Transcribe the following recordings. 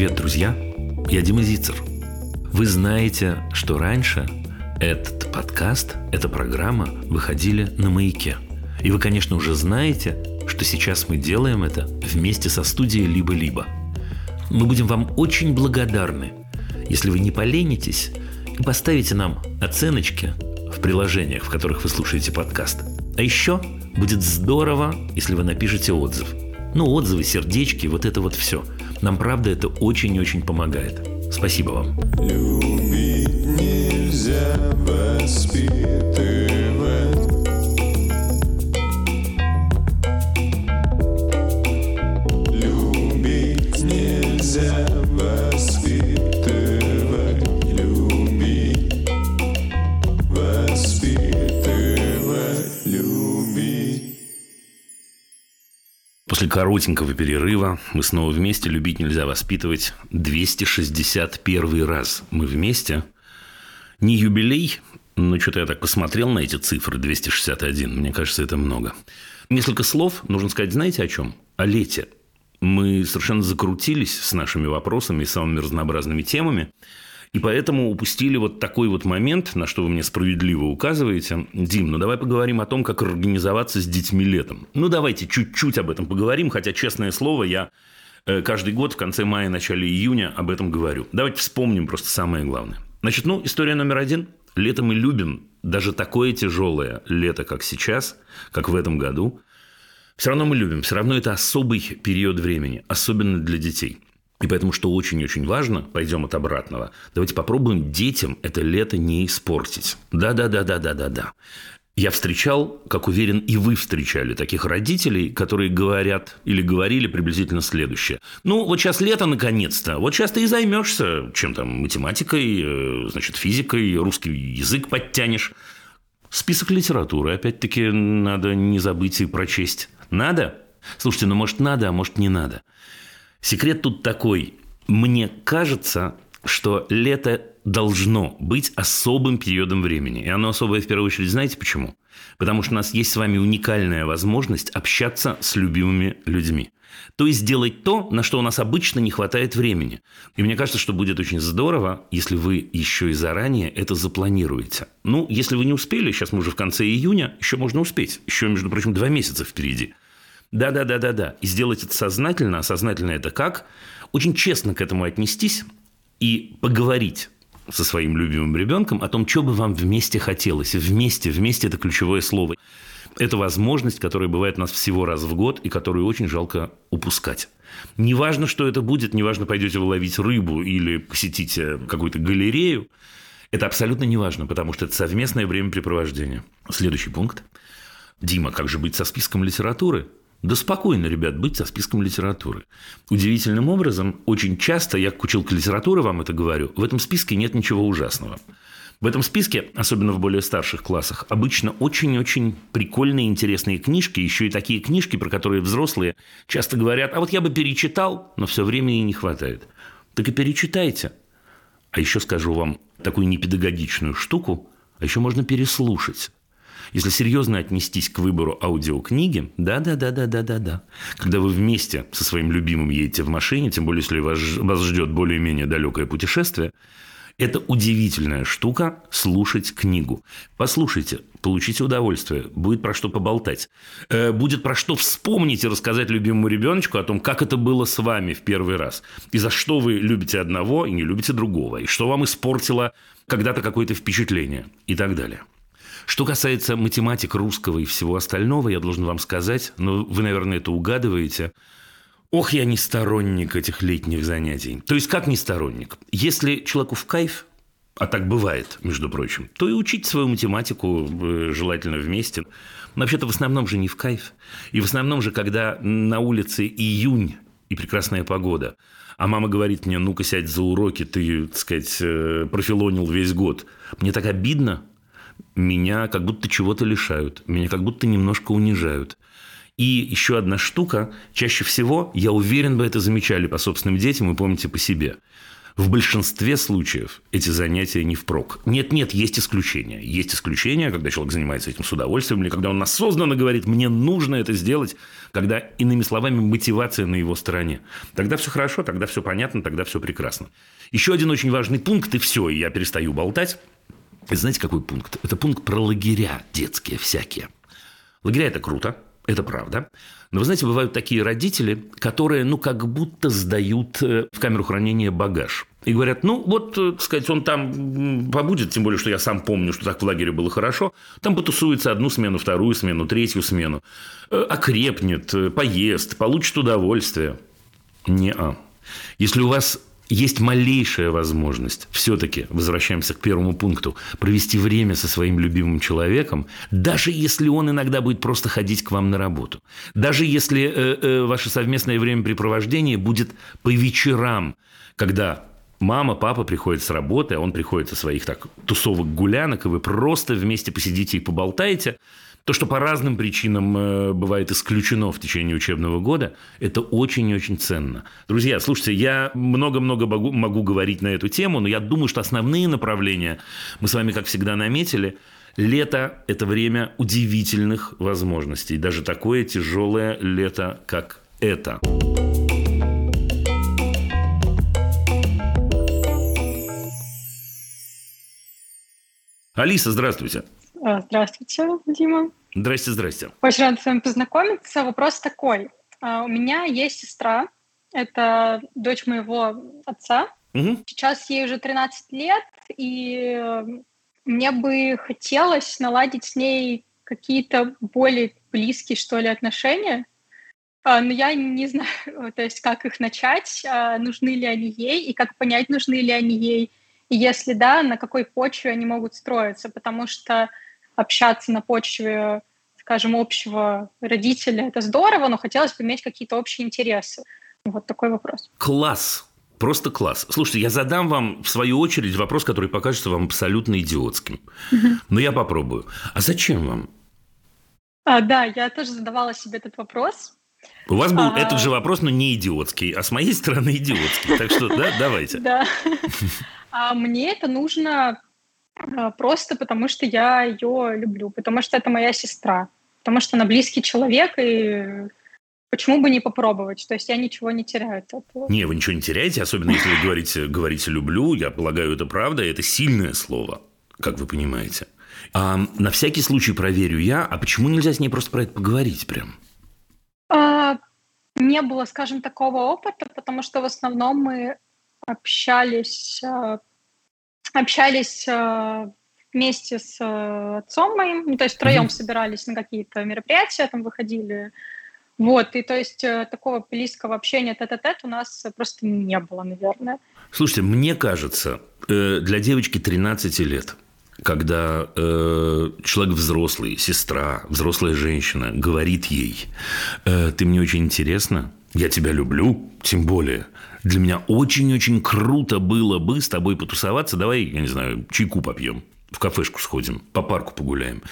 Привет, друзья! Я Дима Зицер. Вы знаете, что раньше этот подкаст, эта программа выходили на «Маяке». И вы, конечно, уже знаете, что сейчас мы делаем это вместе со студией «Либо-либо». Мы будем вам очень благодарны, если вы не поленитесь и поставите нам оценочки в приложениях, в которых вы слушаете подкаст. А еще будет здорово, если вы напишете отзыв. Ну, отзывы, сердечки, вот это вот все. Нам, правда, это очень-очень помогает. Спасибо вам. Любить нельзя воспитывать. Коротенького перерыва мы снова вместе. Любить нельзя воспитывать. 261 раз мы вместе. Не юбилей, но что-то я так посмотрел на эти цифры 261. Мне кажется, это много. Несколько слов нужно сказать, знаете о чем? О лете. Мы совершенно закрутились с нашими вопросами и самыми разнообразными темами. И поэтому упустили вот такой вот момент, на что вы мне справедливо указываете. Дим, ну давай поговорим о том, как организоваться с детьми летом. Ну давайте чуть-чуть об этом поговорим, хотя, честное слово, я э, каждый год в конце мая, начале июня об этом говорю. Давайте вспомним просто самое главное. Значит, ну, история номер один. Лето мы любим, даже такое тяжелое лето, как сейчас, как в этом году. Все равно мы любим, все равно это особый период времени, особенно для детей. И поэтому, что очень-очень важно, пойдем от обратного, давайте попробуем детям это лето не испортить. Да-да-да-да-да-да-да. Я встречал, как уверен, и вы встречали таких родителей, которые говорят или говорили приблизительно следующее. Ну, вот сейчас лето наконец-то, вот сейчас ты и займешься чем там, математикой, э, значит, физикой, русский язык подтянешь. Список литературы, опять-таки, надо не забыть и прочесть. Надо? Слушайте, ну, может, надо, а может, не надо. Секрет тут такой. Мне кажется, что лето должно быть особым периодом времени. И оно особое в первую очередь, знаете почему? Потому что у нас есть с вами уникальная возможность общаться с любимыми людьми. То есть делать то, на что у нас обычно не хватает времени. И мне кажется, что будет очень здорово, если вы еще и заранее это запланируете. Ну, если вы не успели, сейчас мы уже в конце июня, еще можно успеть. Еще, между прочим, два месяца впереди. Да-да-да-да-да. И сделать это сознательно. А сознательно это как? Очень честно к этому отнестись и поговорить со своим любимым ребенком о том, что бы вам вместе хотелось. Вместе, вместе – это ключевое слово. Это возможность, которая бывает у нас всего раз в год и которую очень жалко упускать. Неважно, что это будет, неважно, пойдете вы ловить рыбу или посетите какую-то галерею, это абсолютно неважно, потому что это совместное времяпрепровождение. Следующий пункт. Дима, как же быть со списком литературы? Да спокойно, ребят, быть со списком литературы. Удивительным образом, очень часто, я как училка литературы вам это говорю, в этом списке нет ничего ужасного. В этом списке, особенно в более старших классах, обычно очень-очень прикольные, интересные книжки, еще и такие книжки, про которые взрослые часто говорят, а вот я бы перечитал, но все времени не хватает. Так и перечитайте. А еще скажу вам такую непедагогичную штуку, а еще можно переслушать. Если серьезно отнестись к выбору аудиокниги, да-да-да-да-да-да-да. Когда вы вместе со своим любимым едете в машине, тем более, если вас, вас ждет более-менее далекое путешествие, это удивительная штука – слушать книгу. Послушайте, получите удовольствие, будет про что поболтать. Э, будет про что вспомнить и рассказать любимому ребеночку о том, как это было с вами в первый раз. И за что вы любите одного и не любите другого. И что вам испортило когда-то какое-то впечатление. И так далее. Что касается математик русского и всего остального, я должен вам сказать, но вы, наверное, это угадываете, Ох, я не сторонник этих летних занятий. То есть, как не сторонник? Если человеку в кайф, а так бывает, между прочим, то и учить свою математику э, желательно вместе. Вообще-то в основном же не в кайф. И в основном же, когда на улице июнь и прекрасная погода, а мама говорит мне, ну-ка сядь за уроки, ты, так сказать, э, профилонил весь год. Мне так обидно, меня как будто чего-то лишают, меня как будто немножко унижают. И еще одна штука, чаще всего, я уверен, вы это замечали по собственным детям, вы помните по себе. В большинстве случаев эти занятия не впрок. Нет-нет, есть исключения. Есть исключения, когда человек занимается этим с удовольствием, или когда он осознанно говорит, мне нужно это сделать, когда, иными словами, мотивация на его стороне. Тогда все хорошо, тогда все понятно, тогда все прекрасно. Еще один очень важный пункт, и все, и я перестаю болтать. Знаете, какой пункт? Это пункт про лагеря детские всякие. Лагеря – это круто, это правда. Но вы знаете, бывают такие родители, которые, ну, как будто сдают э, в камеру хранения багаж. И говорят, ну, вот, э, так сказать, он там побудет, тем более, что я сам помню, что так в лагере было хорошо, там потусуется одну смену, вторую смену, третью смену, э, окрепнет, поест, получит удовольствие. Не-а. Если у вас есть малейшая возможность все-таки, возвращаемся к первому пункту, провести время со своим любимым человеком, даже если он иногда будет просто ходить к вам на работу, даже если э, э, ваше совместное времяпрепровождение будет по вечерам, когда мама, папа приходят с работы, а он приходит со своих так тусовок гулянок, и вы просто вместе посидите и поболтаете – то, что по разным причинам э, бывает исключено в течение учебного года, это очень и очень ценно. Друзья, слушайте, я много-много могу, могу говорить на эту тему, но я думаю, что основные направления мы с вами, как всегда, наметили. Лето – это время удивительных возможностей. Даже такое тяжелое лето, как это. Алиса, здравствуйте. А, здравствуйте, Дима. Здрасте, здрасте. Очень рада с вами познакомиться. Вопрос такой. А, у меня есть сестра, это дочь моего отца. Угу. Сейчас ей уже 13 лет, и мне бы хотелось наладить с ней какие-то более близкие, что ли, отношения. А, но я не знаю, то есть как их начать, нужны ли они ей, и как понять, нужны ли они ей. И если да, на какой почве они могут строиться, потому что общаться на почве, скажем, общего родителя, это здорово, но хотелось бы иметь какие-то общие интересы. Вот такой вопрос. Класс. Просто класс. Слушайте, я задам вам, в свою очередь, вопрос, который покажется вам абсолютно идиотским. Но я попробую. А зачем вам? А, да, я тоже задавала себе этот вопрос. У вас был а... этот же вопрос, но не идиотский, а с моей стороны идиотский. Так что, да, давайте. Да. А мне это нужно просто потому, что я ее люблю, потому что это моя сестра, потому что она близкий человек, и почему бы не попробовать? То есть я ничего не теряю от этого. Не, вы ничего не теряете, особенно если вы говорите, говорите «люблю», я полагаю, это правда, это сильное слово, как вы понимаете. А на всякий случай проверю я, а почему нельзя с ней просто про это поговорить прям? А, не было, скажем, такого опыта, потому что в основном мы общались а, общались э, вместе с э, отцом моим, ну, то есть втроем mm-hmm. собирались на какие-то мероприятия, там выходили. Вот, и то есть э, такого близкого общения тет-а-тет у нас просто не было, наверное. Слушайте, мне кажется, для девочки 13 лет, когда э, человек взрослый, сестра, взрослая женщина говорит ей, э, ты мне очень интересна, я тебя люблю, тем более, для меня очень-очень круто было бы с тобой потусоваться. Давай, я не знаю, чайку попьем, в кафешку сходим, по парку погуляем.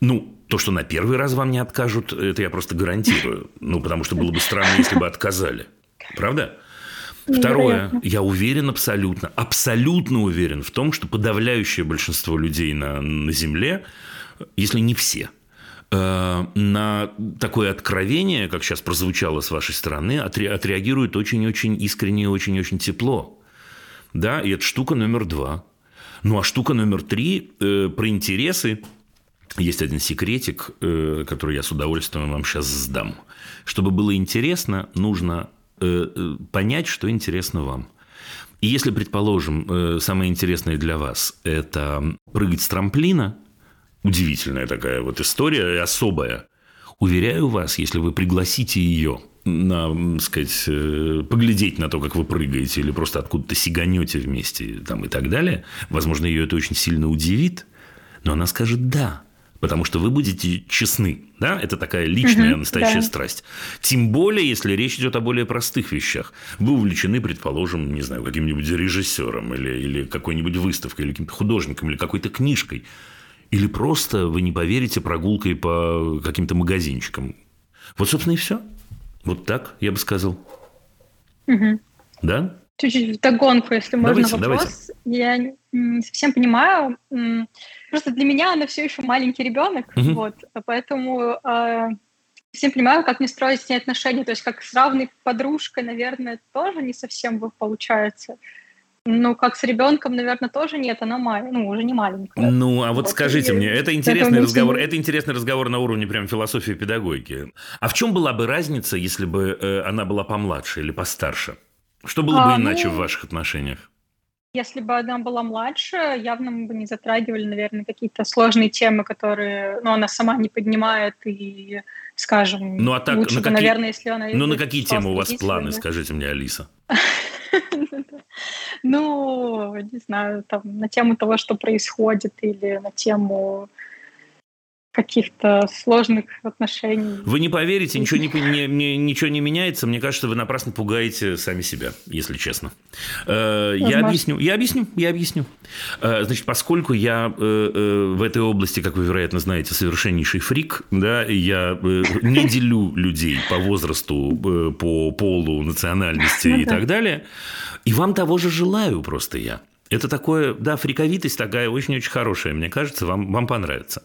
Ну, то, что на первый раз вам не откажут, это я просто гарантирую. Ну, потому что было бы странно, если бы отказали. Правда? Второе, я уверен абсолютно, абсолютно уверен в том, что подавляющее большинство людей на, на Земле, если не все, на такое откровение, как сейчас прозвучало с вашей стороны, отреагирует очень-очень искренне и очень-очень тепло. Да, и это штука номер два. Ну, а штука номер три э, про интересы. Есть один секретик, э, который я с удовольствием вам сейчас сдам. Чтобы было интересно, нужно э, э понять, что интересно вам. И если, предположим, э, самое интересное для вас – это прыгать с трамплина – удивительная такая вот история и особая. Уверяю вас, если вы пригласите ее на, сказать, э, поглядеть на то, как вы прыгаете, или просто откуда-то сиганете вместе там, и так далее, возможно, ее это очень сильно удивит, но она скажет «да», потому что вы будете честны. Да? Это такая личная, угу, настоящая да. страсть. Тем более, если речь идет о более простых вещах. Вы увлечены, предположим, не знаю, каким-нибудь режиссером или, или какой-нибудь выставкой, или каким-то художником, или какой-то книжкой – или просто, вы не поверите, прогулкой по каким-то магазинчикам. Вот, собственно, и все. Вот так, я бы сказал. Угу. Да? чуть-чуть в догонку, если можно, давайте, вопрос. Давайте. Я не совсем понимаю. Просто для меня она все еще маленький ребенок, угу. вот, поэтому э, всем понимаю, как мне строить с ней отношения. То есть как с равной подружкой, наверное, тоже не совсем получается. Ну, как с ребенком, наверное, тоже нет, она мал... ну, уже не маленькая. Ну, а вот, вот скажите и... мне, это интересный разговор, это интересный разговор на уровне прям философии педагогики. А в чем была бы разница, если бы э, она была помладше или постарше? Что было а, бы иначе ну, в ваших отношениях? Если бы она была младше, явно мы бы не затрагивали, наверное, какие-то сложные темы, которые ну, она сама не поднимает и, скажем, ну, а так, лучше на бы, какие... наверное, если она... Ну, на какие темы у вас планы, скажите мне, Алиса? Ну, не знаю, там, на тему того, что происходит, или на тему каких-то сложных отношений. Вы не поверите, ничего не, не, не, ничего не меняется. Мне кажется, вы напрасно пугаете сами себя, если честно. Э, я объясню, я объясню, я объясню. Э, значит, поскольку я э, в этой области, как вы, вероятно, знаете, совершеннейший фрик, да, я не делю людей по возрасту, по полу, национальности ну и так далее. И вам того же желаю просто я. Это такое, да, фриковитость такая очень-очень хорошая, мне кажется, вам, вам понравится.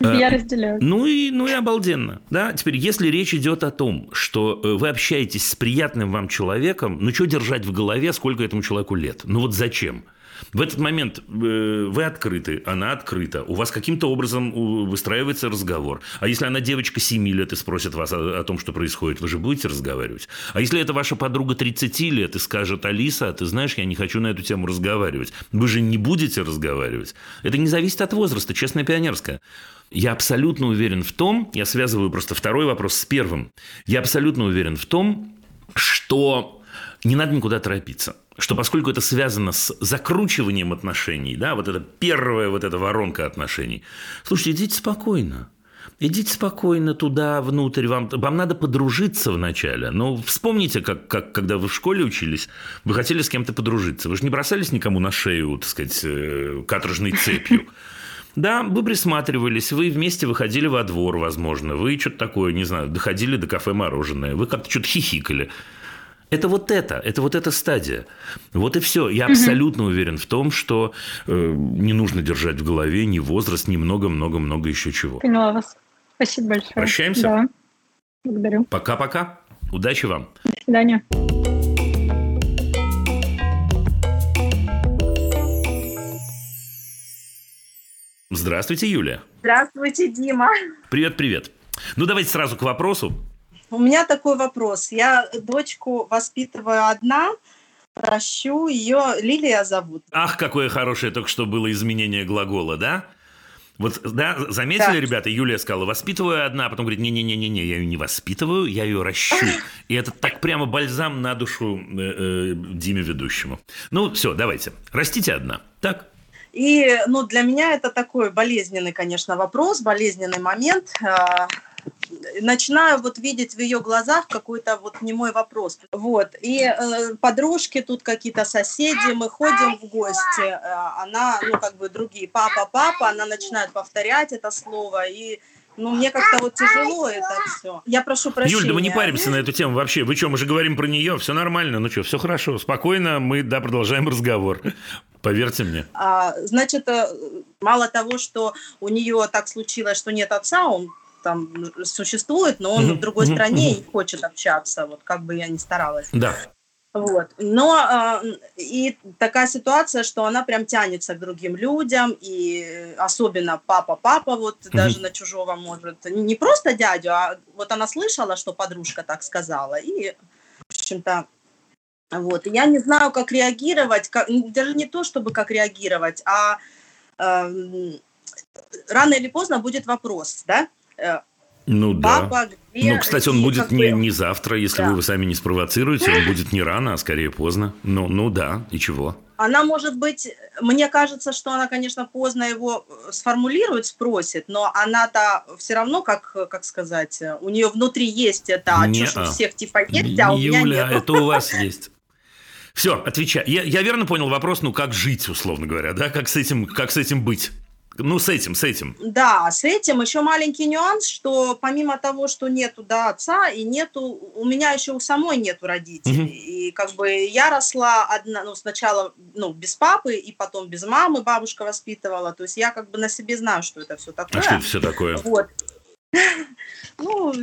Я э, разделяю. Ну и, ну и обалденно. Да? Теперь, если речь идет о том, что э, вы общаетесь с приятным вам человеком, ну что держать в голове, сколько этому человеку лет? Ну вот зачем? В этот момент э, вы открыты, она открыта, у вас каким-то образом выстраивается разговор. А если она девочка 7 лет и спросит вас о, том, что происходит, вы же будете разговаривать? А если это ваша подруга 30 лет и скажет, Алиса, ты знаешь, я не хочу на эту тему разговаривать, вы же не будете разговаривать? Это не зависит от возраста, честная пионерская. Я абсолютно уверен в том, я связываю просто второй вопрос с первым, я абсолютно уверен в том, что не надо никуда торопиться что поскольку это связано с закручиванием отношений, да, вот это первая вот эта воронка отношений, слушайте, идите спокойно. Идите спокойно туда, внутрь. Вам, вам надо подружиться вначале. Ну, вспомните, как, как, когда вы в школе учились, вы хотели с кем-то подружиться. Вы же не бросались никому на шею, так сказать, э, каторжной цепью. Да, вы присматривались, вы вместе выходили во двор, возможно. Вы что-то такое, не знаю, доходили до кафе мороженое. Вы как-то что-то хихикали. Это вот это, это вот эта стадия. Вот и все. Я абсолютно уверен в том, что э, не нужно держать в голове ни возраст, ни много-много-много еще чего. Поняла вас. Спасибо большое. Прощаемся? Да. Благодарю. Пока-пока. Удачи вам. До свидания. Здравствуйте, Юля. Здравствуйте, Дима. Привет-привет. Ну, давайте сразу к вопросу. У меня такой вопрос. Я дочку воспитываю одна, прощу ее, Лилия зовут. Ах, какое хорошее только что было изменение глагола, да? Вот, да, заметили, да. ребята, Юлия сказала, воспитываю одна, а потом говорит, не-не-не-не, я ее не воспитываю, я ее ращу. И это так прямо бальзам на душу э, э, Диме ведущему. Ну, все, давайте, растите одна, так? И, ну, для меня это такой болезненный, конечно, вопрос, болезненный момент. Начинаю вот видеть в ее глазах какой-то вот не мой вопрос. Вот. И э, подружки тут какие-то соседи, мы ходим в гости, э, она, ну как бы другие, папа, папа, она начинает повторять это слово, и ну, мне как-то вот тяжело это все. Я прошу прощения. Юль, да мы не паримся на эту тему вообще. Вы что, мы же говорим про нее, все нормально. Ну что, все хорошо, спокойно, мы, да, продолжаем разговор. Поверьте мне. А, значит, э, мало того, что у нее так случилось, что нет отца, он там существует, но он в другой стране и хочет общаться, вот как бы я ни старалась. Да. Вот. Но э, и такая ситуация, что она прям тянется к другим людям, и особенно папа-папа, вот mm-hmm. даже на чужого может, не просто дядю, а вот она слышала, что подружка так сказала, и, в общем-то, вот. Я не знаю, как реагировать, как, даже не то, чтобы как реагировать, а э, рано или поздно будет вопрос, да, ну Папа, да. Где, ну, кстати, он будет не, не завтра, если да. вы сами не спровоцируете, он будет не рано, а скорее поздно. Ну, ну да, и чего? Она может быть, мне кажется, что она, конечно, поздно его э, сформулирует, спросит, но она-то все равно, как, как сказать, у нее внутри есть это, а не что, у всех типа есть, а у Юля, меня нет. это у вас есть. Все, отвечай. Я, я верно понял вопрос, ну как жить, условно говоря, да? Как с этим, как с этим быть? Ну, с этим, с этим. Да, с этим еще маленький нюанс, что помимо того, что нету да, отца и нету, у меня еще у самой нету родителей. Угу. И как бы я росла одна, ну, сначала ну, без папы, и потом без мамы бабушка воспитывала. То есть я как бы на себе знаю, что это все такое. А что это все такое? Вот. Ну,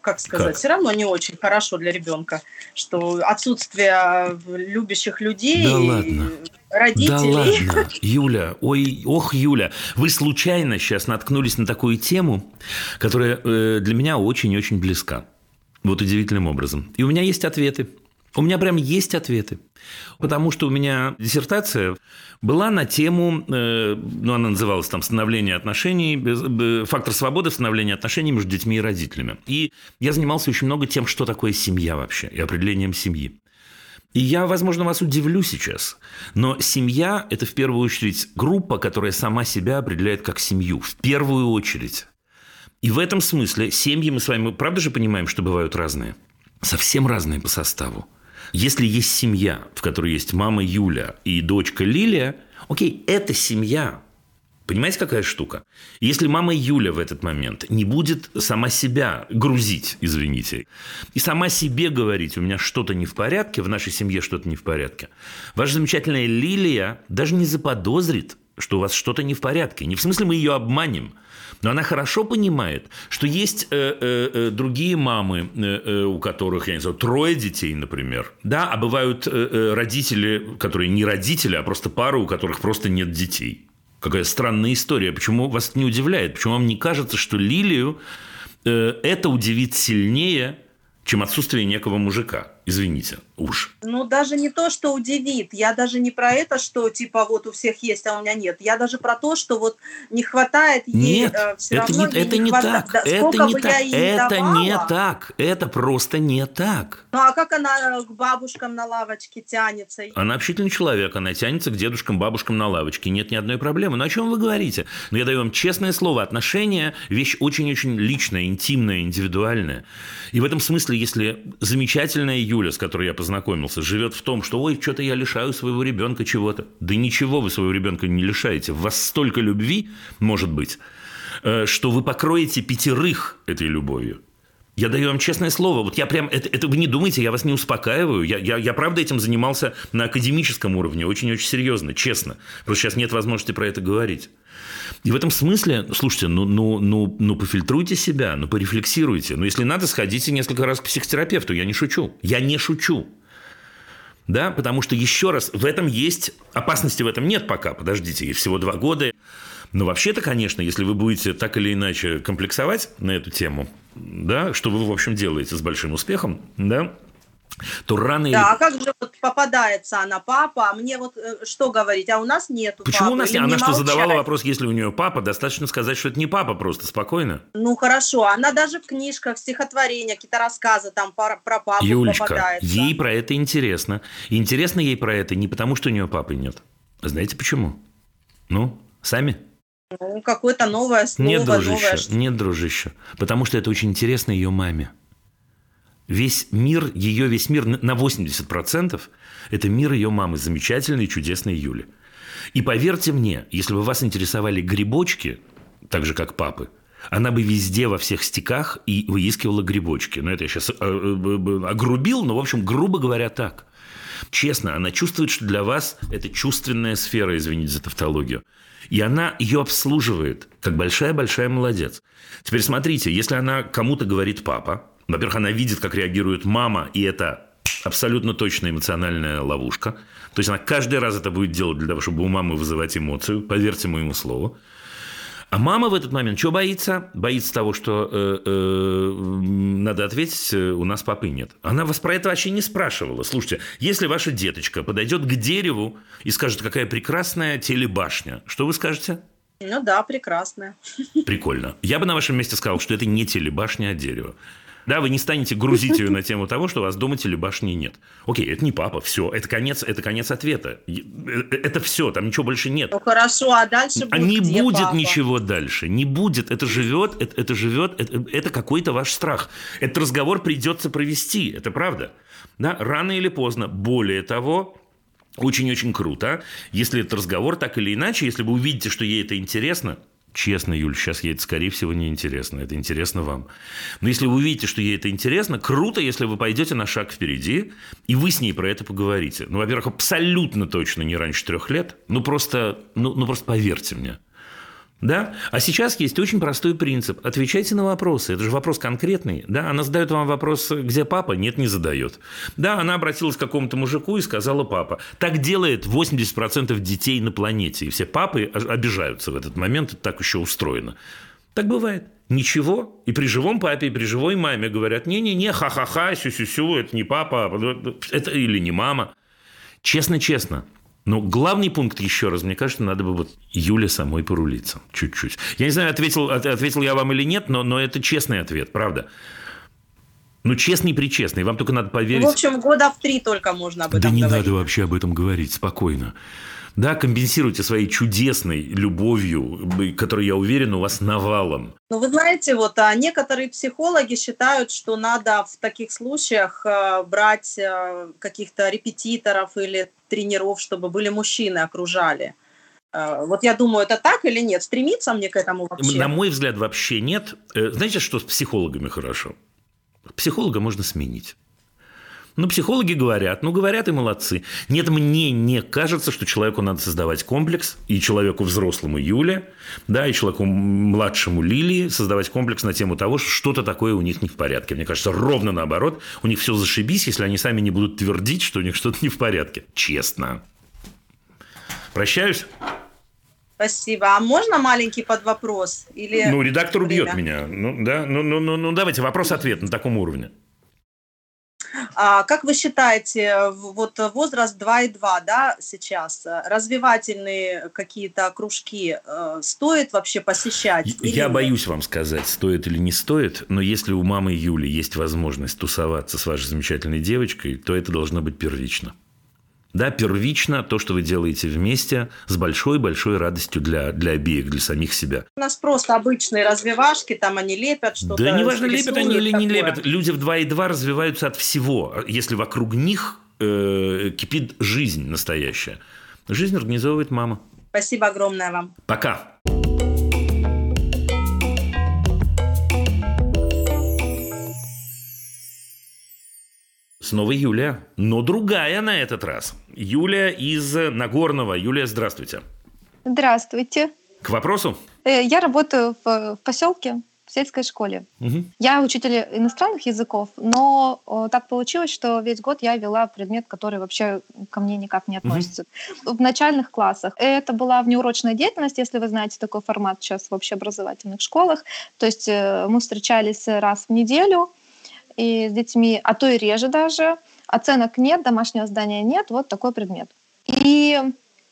как сказать, как? все равно не очень хорошо для ребенка, что отсутствие любящих людей. Да ладно родителей. Да ладно, Юля, ой, ох, Юля, вы случайно сейчас наткнулись на такую тему, которая э, для меня очень-очень близка. Вот удивительным образом. И у меня есть ответы. У меня прям есть ответы. Потому что у меня диссертация была на тему, э, ну, она называлась там «Становление отношений», э, «Фактор свободы в становлении отношений между детьми и родителями». И я занимался очень много тем, что такое семья вообще, и определением семьи. И я, возможно, вас удивлю сейчас, но семья – это в первую очередь группа, которая сама себя определяет как семью. В первую очередь. И в этом смысле семьи мы с вами, правда же понимаем, что бывают разные? Совсем разные по составу. Если есть семья, в которой есть мама Юля и дочка Лилия, окей, это семья, Понимаете, какая штука? Если мама Юля в этот момент не будет сама себя грузить, извините, и сама себе говорить, у меня что-то не в порядке, в нашей семье что-то не в порядке, ваша замечательная Лилия даже не заподозрит, что у вас что-то не в порядке. Не в смысле мы ее обманем, но она хорошо понимает, что есть э, э, э другие мамы, э, э, у которых, я не знаю, трое детей, например. Да, а бывают э, э родители, которые не родители, а просто пары, у которых просто нет детей. Какая странная история. Почему вас не удивляет? Почему вам не кажется, что Лилию э, это удивит сильнее, чем отсутствие некого мужика? Извините, уж. Ну, даже не то, что удивит. Я даже не про это, что типа вот у всех есть, а у меня нет. Я даже про то, что вот не хватает ей нет, э, все это равно не, это не, не хватает. так. Да, это не так. это давала, не так. Это просто не так. Ну, а как она к бабушкам на лавочке тянется? Она общительный человек. Она тянется к дедушкам, бабушкам на лавочке. Нет ни одной проблемы. Но о чем вы говорите? Но я даю вам честное слово. Отношения – вещь очень-очень личная, интимная, индивидуальная. И в этом смысле, если замечательная Юля с которой я познакомился, живет в том, что ой, что-то я лишаю своего ребенка чего-то. Да ничего вы своего ребенка не лишаете. В вас столько любви, может быть, э, что вы покроете пятерых этой любовью. Я даю вам честное слово. Вот я прям, это, это вы не думайте, я вас не успокаиваю. Я, я, я правда этим занимался на академическом уровне, очень-очень серьезно, честно. Просто сейчас нет возможности про это говорить. И в этом смысле, слушайте, ну, ну, ну, ну пофильтруйте себя, ну порефлексируйте. Ну, если надо, сходите несколько раз к психотерапевту. Я не шучу. Я не шучу. Да, потому что, еще раз, в этом есть... Опасности в этом нет пока, подождите, ей всего два года. Но вообще-то, конечно, если вы будете так или иначе комплексовать на эту тему, да, что вы, в общем, делаете с большим успехом, да, то или... Да, а как же вот попадается она, папа, а мне вот э, что говорить, а у нас нету Почему папы, у нас нет? Она что, задавала вопрос, если у нее папа, достаточно сказать, что это не папа просто, спокойно? Ну, хорошо, она даже в книжках, стихотворения, какие-то рассказы там про, про папу Юлечка, попадается. ей про это интересно. Интересно ей про это не потому, что у нее папы нет. Знаете почему? Ну, сами? Ну, какое-то новое слово. Нет, дружище, новое... нет, дружище. Потому что это очень интересно ее маме весь мир, ее весь мир на 80% это мир ее мамы, замечательной, чудесной Юли. И поверьте мне, если бы вас интересовали грибочки, так же, как папы, она бы везде во всех стиках и выискивала грибочки. Но это я сейчас э, э, огрубил, но, в общем, грубо говоря, так. Честно, она чувствует, что для вас это чувственная сфера, извините за тавтологию. И она ее обслуживает, как большая-большая молодец. Теперь смотрите, если она кому-то говорит папа, во-первых, она видит, как реагирует мама, и это абсолютно точная эмоциональная ловушка. То есть она каждый раз это будет делать для того, чтобы у мамы вызывать эмоцию, поверьте моему слову. А мама в этот момент что боится? Боится того, что э, э, надо ответить, э, у нас папы нет. Она вас про это вообще не спрашивала. Слушайте, если ваша деточка подойдет к дереву и скажет, какая прекрасная телебашня, что вы скажете? Ну да, прекрасная. Прикольно. Я бы на вашем месте сказал, что это не телебашня, а дерево. Да, вы не станете грузить ее на тему того, что у вас дома телебашни нет. Окей, это не папа, все, это конец, это конец ответа. Э, это все, там ничего больше нет. Ну хорошо, а дальше будет А не будет папа? ничего дальше, не будет. Это живет, это, это живет, это, это какой-то ваш страх. Этот разговор придется провести, это правда. Да, рано или поздно. Более того, очень-очень круто. Если этот разговор так или иначе, если вы увидите, что ей это интересно, Честно, Юль, сейчас ей это, скорее всего, не интересно. Это интересно вам. Но если вы увидите, что ей это интересно, круто, если вы пойдете на шаг впереди, и вы с ней про это поговорите. Ну, во-первых, абсолютно точно не раньше трех лет. Ну, просто, ну, ну, просто поверьте мне. Да? А сейчас есть очень простой принцип. Отвечайте на вопросы. Это же вопрос конкретный. Да? Она задает вам вопрос, где папа? Нет, не задает. Да, она обратилась к какому-то мужику и сказала папа. Так делает 80% детей на планете. И все папы обижаются в этот момент. Это так еще устроено. Так бывает. Ничего. И при живом папе, и при живой маме говорят, не-не-не, ха-ха-ха, сю-сю-сю, это не папа, это или не мама. Честно-честно, но главный пункт, еще раз, мне кажется, надо бы вот Юле самой порулиться чуть-чуть. Я не знаю, ответил, ответил я вам или нет, но, но это честный ответ, правда. Ну, честный причестный, вам только надо поверить. В общем, года в три только можно об этом Да не говорить. надо вообще об этом говорить, спокойно. Да, компенсируйте своей чудесной любовью, которая, я уверен, у вас навалом. Ну, вы знаете, вот а некоторые психологи считают, что надо в таких случаях э, брать э, каких-то репетиторов или тренеров, чтобы были мужчины, окружали. Э, вот я думаю, это так или нет? Стремиться мне к этому вообще? На мой взгляд, вообще нет. Знаете, что с психологами хорошо? Психолога можно сменить. Ну, психологи говорят, ну, говорят и молодцы. Нет, мне не кажется, что человеку надо создавать комплекс, и человеку взрослому Юле, да, и человеку младшему Лилии создавать комплекс на тему того, что что-то такое у них не в порядке. Мне кажется, ровно наоборот, у них все зашибись, если они сами не будут твердить, что у них что-то не в порядке. Честно. Прощаюсь. Спасибо. А можно маленький под вопрос? Или ну, редактор убьет меня. Ну, да, ну, ну, ну, ну давайте вопрос-ответ на таком уровне. А как вы считаете, вот возраст 2,2, да, сейчас, развивательные какие-то кружки э, стоит вообще посещать? Я боюсь вам сказать, стоит или не стоит, но если у мамы Юли есть возможность тусоваться с вашей замечательной девочкой, то это должно быть первично. Да, первично то, что вы делаете вместе, с большой-большой радостью для, для обеих, для самих себя. У нас просто обычные развивашки, там они лепят что-то. Да неважно, лепят они или не лепят. Люди в 2,2 развиваются от всего, если вокруг них э, кипит жизнь настоящая. Жизнь организовывает мама. Спасибо огромное вам. Пока. Снова Юлия, но другая на этот раз. Юлия из Нагорного. Юлия, здравствуйте. Здравствуйте. К вопросу? Э, я работаю в, поселке, в сельской школе. Угу. Я учитель иностранных языков, но так получилось, что весь год я вела предмет, который вообще ко мне никак не относится. Угу. В начальных классах это была внеурочная деятельность, если вы знаете такой формат сейчас в общеобразовательных школах. То есть э, мы встречались раз в неделю, и с детьми, а то и реже даже. Оценок нет, домашнего здания нет, вот такой предмет. И,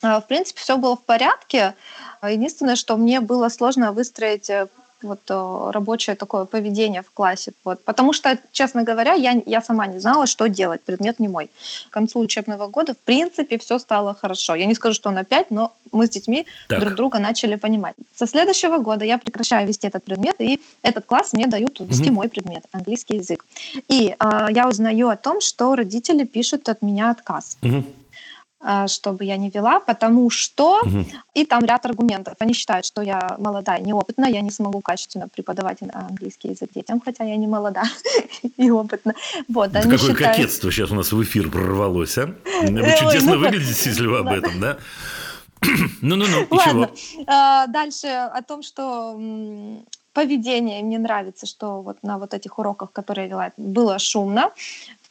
э, в принципе, все было в порядке. Единственное, что мне было сложно выстроить э, вот э, рабочее такое поведение в классе. Вот. Потому что, честно говоря, я, я сама не знала, что делать, предмет не мой. К концу учебного года, в принципе, все стало хорошо. Я не скажу, что на 5, но мы с детьми так. друг друга начали понимать. Со следующего года я прекращаю вести этот предмет, и этот класс мне дают вести угу. мой предмет, английский язык. И э, я узнаю о том, что родители пишут от меня отказ. Угу чтобы я не вела, потому что... Угу. И там ряд аргументов. Они считают, что я молодая, неопытная, я не смогу качественно преподавать английский язык детям, хотя я не молода и опытна. Вот, да какое считают... кокетство сейчас у нас в эфир прорвалось, а? Вы чудесно ну, выглядите, если вы об этом, да? Ну-ну-ну, чего? А, дальше о том, что поведение. Мне нравится, что вот на вот этих уроках, которые я вела, было шумно.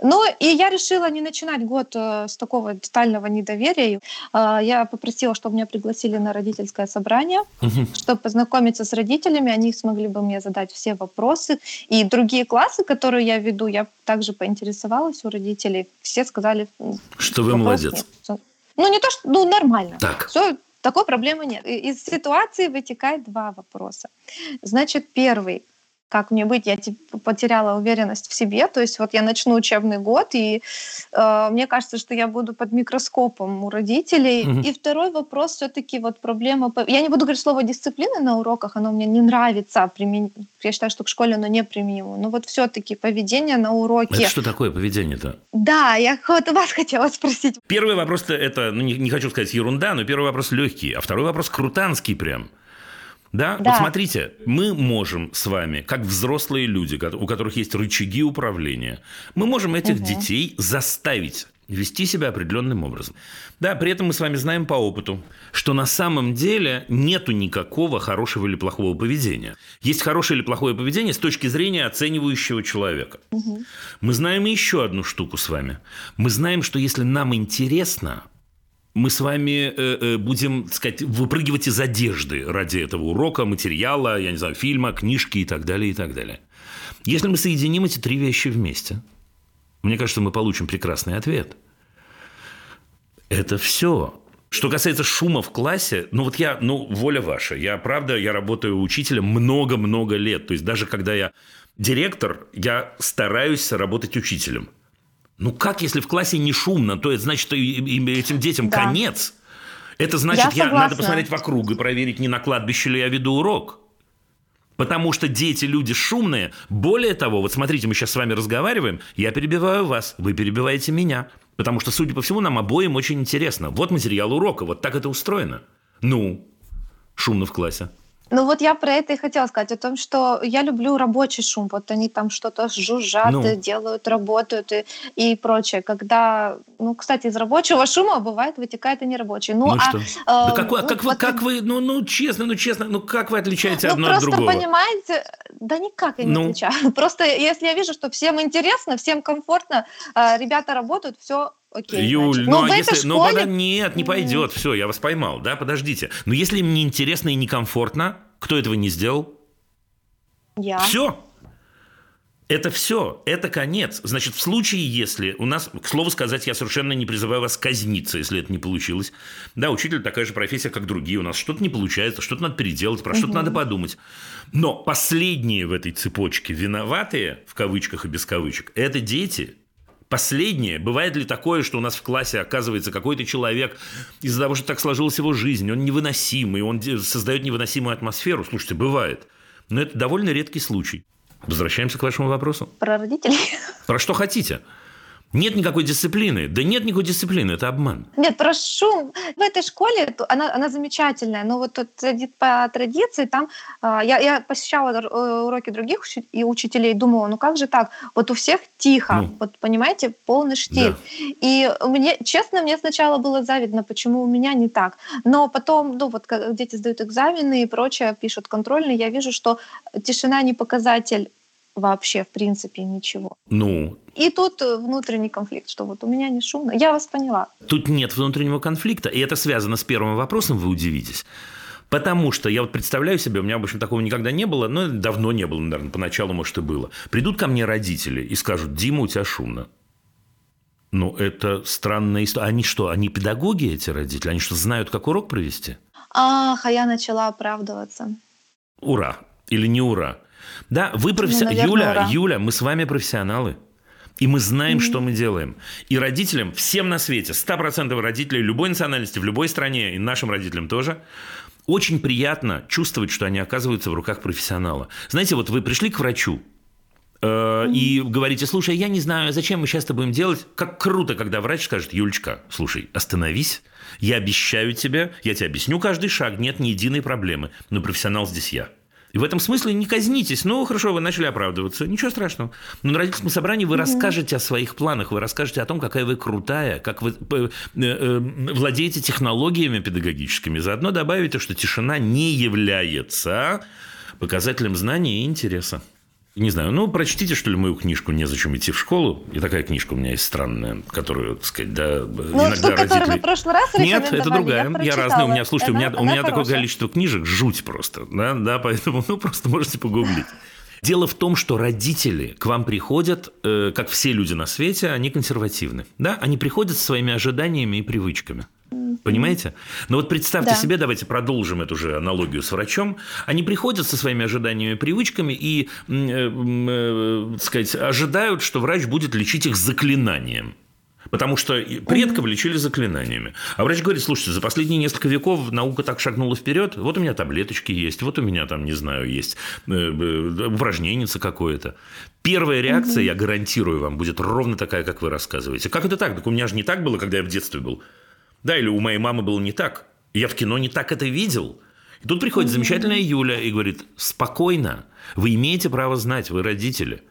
Ну, и я решила не начинать год э, с такого детального недоверия. Э, я попросила, чтобы меня пригласили на родительское собрание, угу. чтобы познакомиться с родителями, они смогли бы мне задать все вопросы. И другие классы, которые я веду, я также поинтересовалась у родителей. Все сказали... Что вы молодец. Нет. Ну, не то, что... Ну, нормально. Так. Все, такой проблемы нет. Из ситуации вытекает два вопроса. Значит, первый. Как мне быть, я типа, потеряла уверенность в себе, то есть вот я начну учебный год, и э, мне кажется, что я буду под микроскопом у родителей. Mm-hmm. И второй вопрос все-таки вот проблема, я не буду говорить слово дисциплины на уроках, оно мне не нравится, примен... я считаю, что к школе оно не применимо, но вот все-таки поведение на уроке. Это что такое поведение-то? Да, я вот вас хотела спросить. Первый вопрос-то это, ну не, не хочу сказать ерунда, но первый вопрос легкий, а второй вопрос крутанский прям. Да? да? Вот смотрите, мы можем с вами, как взрослые люди, у которых есть рычаги управления, мы можем этих угу. детей заставить вести себя определенным образом. Да, при этом мы с вами знаем по опыту, что на самом деле нету никакого хорошего или плохого поведения. Есть хорошее или плохое поведение с точки зрения оценивающего человека. Угу. Мы знаем еще одну штуку с вами. Мы знаем, что если нам интересно, мы с вами э, э, будем, так сказать, выпрыгивать из одежды ради этого урока, материала, я не знаю, фильма, книжки и так далее, и так далее. Если мы соединим эти три вещи вместе, мне кажется, мы получим прекрасный ответ. Это все. Что касается шума в классе, ну вот я, ну, воля ваша. Я, правда, я работаю учителем много-много лет. То есть даже когда я директор, я стараюсь работать учителем. Ну как, если в классе не шумно, то это значит, этим детям да. конец. Это значит, я, я надо посмотреть вокруг и проверить, не на кладбище ли я веду урок. Потому что дети, люди шумные. Более того, вот смотрите, мы сейчас с вами разговариваем, я перебиваю вас, вы перебиваете меня. Потому что, судя по всему, нам обоим очень интересно. Вот материал урока, вот так это устроено. Ну, шумно в классе. Ну вот я про это и хотела сказать, о том, что я люблю рабочий шум. Вот они там что-то жужжат, ну. делают, работают и, и прочее. Когда, ну, кстати, из рабочего шума бывает вытекает и нерабочий. Ну, ну а, что? Э, да какой, вот, как, вы, как вы, ну, ну, честно, ну, честно, ну, как вы отличаете ну, одно от другого? Просто понимаете, да никак я не ну. отличаю. Просто если я вижу, что всем интересно, всем комфортно, э, ребята работают, все Окей, Юль, значит. ну, ну а если, школе... ну нет, не пойдет, все, я вас поймал, да, подождите. Но если им неинтересно и некомфортно, кто этого не сделал? Я. Все. Это все, это конец. Значит, в случае, если у нас, к слову сказать, я совершенно не призываю вас казниться, если это не получилось. Да, учитель такая же профессия, как другие. У нас что-то не получается, что-то надо переделать, про угу. что-то надо подумать. Но последние в этой цепочке виноватые, в кавычках и без кавычек, это дети. Последнее. Бывает ли такое, что у нас в классе оказывается какой-то человек из-за того, что так сложилась его жизнь, он невыносимый, он создает невыносимую атмосферу? Слушайте, бывает. Но это довольно редкий случай. Возвращаемся к вашему вопросу. Про родителей. Про что хотите. Нет никакой дисциплины. Да нет никакой дисциплины, это обман. Нет, прошу. В этой школе она, она замечательная, но вот тут по традиции там... А, я, я посещала э, уроки других и учителей, думала, ну как же так? Вот у всех тихо, ну, вот понимаете, полный штиль. Да. И мне, честно, мне сначала было завидно, почему у меня не так. Но потом, ну вот как дети сдают экзамены и прочее, пишут контрольные, я вижу, что тишина не показатель вообще, в принципе, ничего. Ну, и тут э, внутренний конфликт, что вот у меня не шумно. Я вас поняла. Тут нет внутреннего конфликта, и это связано с первым вопросом, вы удивитесь. Потому что я вот представляю себе, у меня, в общем, такого никогда не было, но давно не было, наверное, поначалу, может, и было. Придут ко мне родители и скажут, Дима, у тебя шумно. Ну, это странная история. Они что, они педагоги, эти родители? Они что, знают, как урок провести? Ах, а я начала оправдываться. Ура. Или не ура. Да, вы профессионалы. Ну, Юля, ура. Юля, мы с вами профессионалы. И мы знаем, mm-hmm. что мы делаем. И родителям, всем на свете, 100% родителей любой национальности, в любой стране, и нашим родителям тоже, очень приятно чувствовать, что они оказываются в руках профессионала. Знаете, вот вы пришли к врачу, mm-hmm. и говорите, слушай, я не знаю, зачем мы сейчас это будем делать. Как круто, когда врач скажет, Юлечка, слушай, остановись, я обещаю тебе, я тебе объясню каждый шаг, нет ни единой проблемы, но профессионал здесь я. И в этом смысле не казнитесь. Ну, хорошо, вы начали оправдываться. Ничего страшного. Но на родительском собрании вы расскажете о своих планах, вы расскажете о том, какая вы крутая, как вы э, э, владеете технологиями педагогическими. Заодно добавите, что тишина не является показателем знания и интереса не знаю, ну, прочтите, что ли, мою книжку «Незачем идти в школу». И такая книжка у меня есть странная, которую, так сказать, да, ну, иногда ту, родители... вы в прошлый раз Нет, это другая. Я, я разная. У меня, слушайте, она, у меня, у меня такое количество книжек, жуть просто. Да, да, поэтому, ну, просто можете погуглить. Дело в том, что родители к вам приходят, э, как все люди на свете, они консервативны. Да? Они приходят со своими ожиданиями и привычками. Понимаете? Но вот представьте да. себе, давайте продолжим эту же аналогию с врачом. Они приходят со своими ожиданиями, привычками и, э, э, сказать, ожидают, что врач будет лечить их заклинанием. Потому что предков лечили заклинаниями. А врач говорит, слушайте, за последние несколько веков наука так шагнула вперед, вот у меня таблеточки есть, вот у меня там, не знаю, есть э, э, упражненница какое-то. Первая реакция, я гарантирую вам, будет ровно такая, как вы рассказываете. Как это так? Так у меня же не так было, когда я в детстве был. Да, или у моей мамы было не так. Я в кино не так это видел. И тут приходит замечательная Юля и говорит, спокойно, вы имеете право знать, вы родители.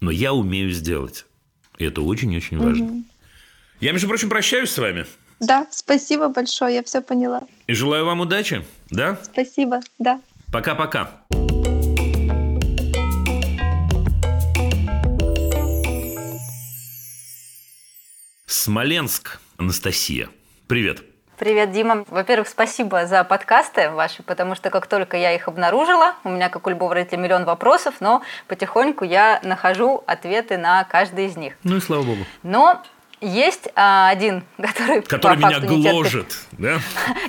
Но я умею сделать. И это очень-очень важно. Угу. Я, между прочим, прощаюсь с вами. Да, спасибо большое, я все поняла. И желаю вам удачи, да? Спасибо, да. Пока-пока. Смоленск, Анастасия. Привет. Привет, Дима. Во-первых, спасибо за подкасты ваши, потому что как только я их обнаружила, у меня, как у любого родителя, миллион вопросов, но потихоньку я нахожу ответы на каждый из них. Ну и слава богу. Но есть а, один, который, который меня гложет, не терпит, да?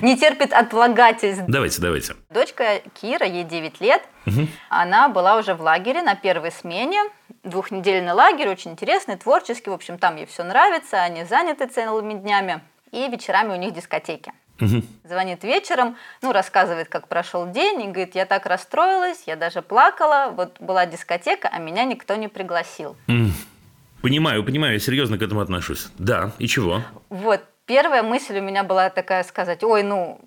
не терпит отлагательств. Давайте, давайте. Дочка Кира, ей 9 лет, угу. она была уже в лагере на первой смене, двухнедельный лагерь, очень интересный, творческий, в общем, там ей все нравится, они заняты целыми днями и вечерами у них дискотеки. Угу. Звонит вечером, ну, рассказывает, как прошел день, и говорит, я так расстроилась, я даже плакала, вот была дискотека, а меня никто не пригласил. Понимаю, понимаю, я серьезно к этому отношусь. Да, и чего? Вот, первая мысль у меня была такая сказать, ой, ну,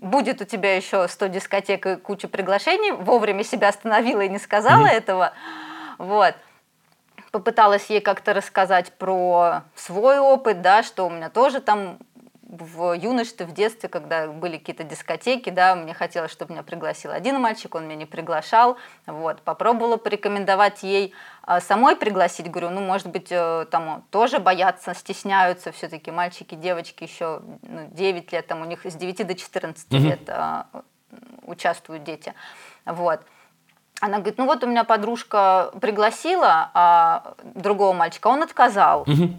будет у тебя еще 100 дискотек и куча приглашений, вовремя себя остановила и не сказала угу. этого. Вот попыталась ей как-то рассказать про свой опыт, да, что у меня тоже там в юношестве, в детстве, когда были какие-то дискотеки, да, мне хотелось, чтобы меня пригласил один мальчик, он меня не приглашал, вот, попробовала порекомендовать ей а, самой пригласить, говорю, ну, может быть, э, там тоже боятся, стесняются все-таки мальчики, девочки еще ну, 9 лет, там у них с 9 до 14 угу. лет а, участвуют дети, вот. Она говорит, ну вот у меня подружка пригласила а, другого мальчика, он отказал. Угу.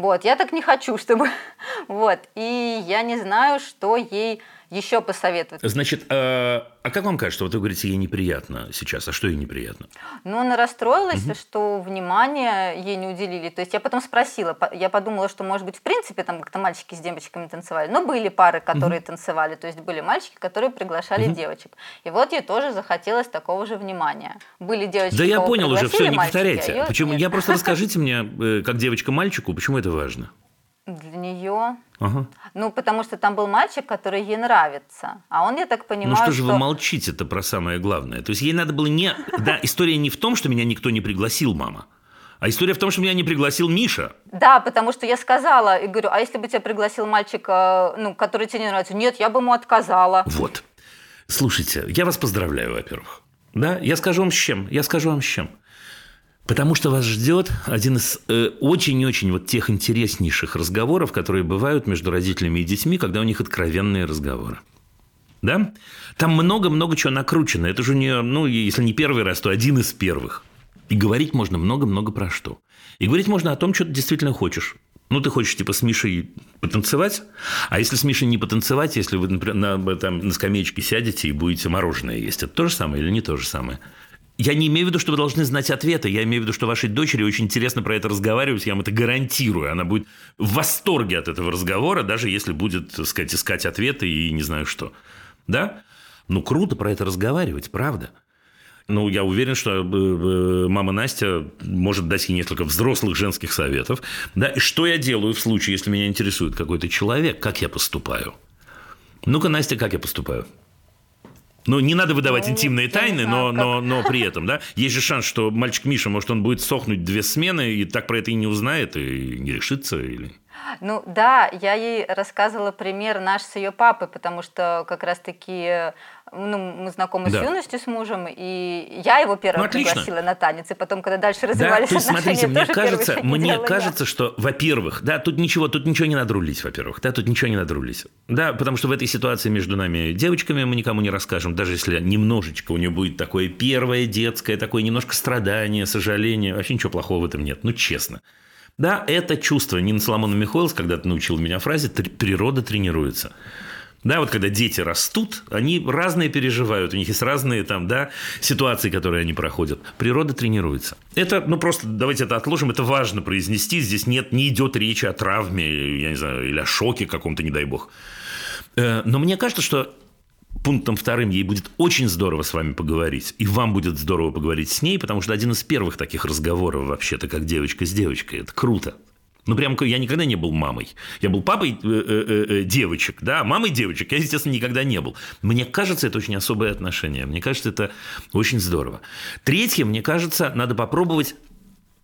Вот, я так не хочу, чтобы... вот, и я не знаю, что ей еще посоветовать. Значит, э, а как вам кажется, вот вы говорите, ей неприятно сейчас, а что ей неприятно? Ну, она расстроилась, угу. что внимание ей не уделили. То есть я потом спросила, я подумала, что, может быть, в принципе, там как-то мальчики с девочками танцевали. Но были пары, которые угу. танцевали, то есть были мальчики, которые приглашали угу. девочек. И вот ей тоже захотелось такого же внимания. Были девочки, Да я понял уже, все, не повторяйте. А почему? Я просто расскажите мне, э, как девочка мальчику, почему это важно? Для нее. Ага. Ну, потому что там был мальчик, который ей нравится. А он, я так понимаю, Ну что же что... вы молчите-то про самое главное? То есть ей надо было не... Да, история не в том, что меня никто не пригласил, мама. А история в том, что меня не пригласил Миша. Да, потому что я сказала и говорю, а если бы тебя пригласил мальчик, э, ну, который тебе не нравится? Нет, я бы ему отказала. Вот. Слушайте, я вас поздравляю, во-первых. Да, я скажу вам с чем. Я скажу вам с чем. Потому что вас ждет один из э, очень-очень вот тех интереснейших разговоров, которые бывают между родителями и детьми, когда у них откровенные разговоры. Да? Там много-много чего накручено. Это же не, ну, если не первый раз, то один из первых. И говорить можно много-много про что. И говорить можно о том, что ты действительно хочешь. Ну, ты хочешь, типа, с Мишей потанцевать, а если с Мишей не потанцевать, если вы, например, на, там, на скамеечке сядете и будете мороженое есть, это то же самое или не то же самое? Я не имею в виду, что вы должны знать ответы. Я имею в виду, что вашей дочери очень интересно про это разговаривать. Я вам это гарантирую. Она будет в восторге от этого разговора, даже если будет, так сказать, искать ответы и не знаю что. Да? Ну, круто про это разговаривать, правда. Ну, я уверен, что э, э, мама Настя может дать ей несколько взрослых женских советов. Да, и что я делаю в случае, если меня интересует какой-то человек, как я поступаю? Ну-ка, Настя, как я поступаю? Ну, не надо выдавать ну, интимные тайны, но, но, но при этом, да, есть же шанс, что мальчик Миша, может, он будет сохнуть две смены и так про это и не узнает, и не решится, или... Ну да, я ей рассказывала пример наш с ее папой, потому что как раз-таки ну, мы знакомы да. с юностью с мужем, и я его первым ну, пригласила на танец, и потом, когда дальше развивались да, то есть, отношения, смотрите, мне кажется, мне кажется, я. что, во-первых, да, тут ничего, тут ничего не надо рулить, во-первых, да, тут ничего не надо рулить, да, потому что в этой ситуации между нами девочками мы никому не расскажем, даже если немножечко у нее будет такое первое детское, такое немножко страдание, сожаление, вообще ничего плохого в этом нет, ну честно. Да, это чувство. Нина Соломона Михайловс когда-то научил меня фразе «природа тренируется». Да, вот когда дети растут, они разные переживают, у них есть разные там, да, ситуации, которые они проходят. Природа тренируется. Это, ну, просто давайте это отложим, это важно произнести. Здесь нет, не идет речи о травме, я не знаю, или о шоке каком-то, не дай бог. Э, но мне кажется, что пунктом вторым ей будет очень здорово с вами поговорить. И вам будет здорово поговорить с ней, потому что один из первых таких разговоров вообще-то, как девочка с девочкой. Это круто. Ну, прям я никогда не был мамой. Я был папой э, э, э, девочек, да, мамой девочек я, естественно, никогда не был. Мне кажется, это очень особое отношение. Мне кажется, это очень здорово. Третье, мне кажется, надо попробовать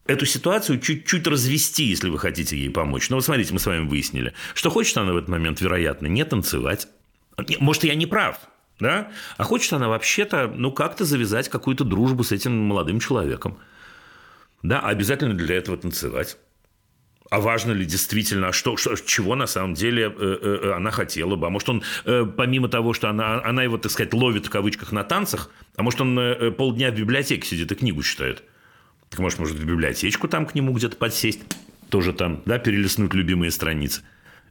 эту ситуацию чуть-чуть развести, если вы хотите ей помочь. Ну, вот смотрите, мы с вами выяснили, что хочет она в этот момент, вероятно, не танцевать. Может, я не прав, да? А хочет она вообще-то, ну, как-то завязать какую-то дружбу с этим молодым человеком. Да, а обязательно для этого танцевать. А важно ли действительно, что, что, чего на самом деле э, э, э, она хотела бы? А может, он, э, помимо того, что она, она его, так сказать, ловит в кавычках на танцах, а может, он э, полдня в библиотеке сидит и книгу читает? Так может, может, в библиотечку там к нему где-то подсесть, тоже там, да, перелистнуть любимые страницы.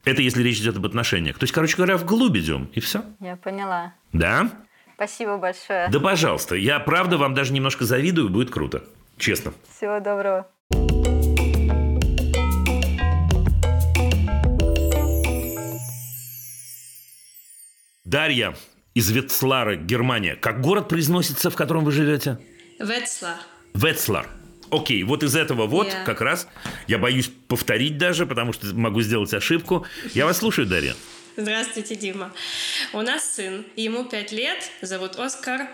Это если речь идет об отношениях. То есть, короче говоря, вглубь идем, и все. Я поняла. Да? Спасибо большое. Да, пожалуйста. Я, правда, вам даже немножко завидую, будет круто. Честно. Всего доброго. Дарья из Ветслара, Германия. Как город произносится, в котором вы живете? Ветслар. Ветслар. Окей, вот из этого вот yeah. как раз я боюсь повторить даже, потому что могу сделать ошибку. Я вас слушаю, Дарья. Здравствуйте, Дима. У нас сын, ему 5 лет, зовут Оскар.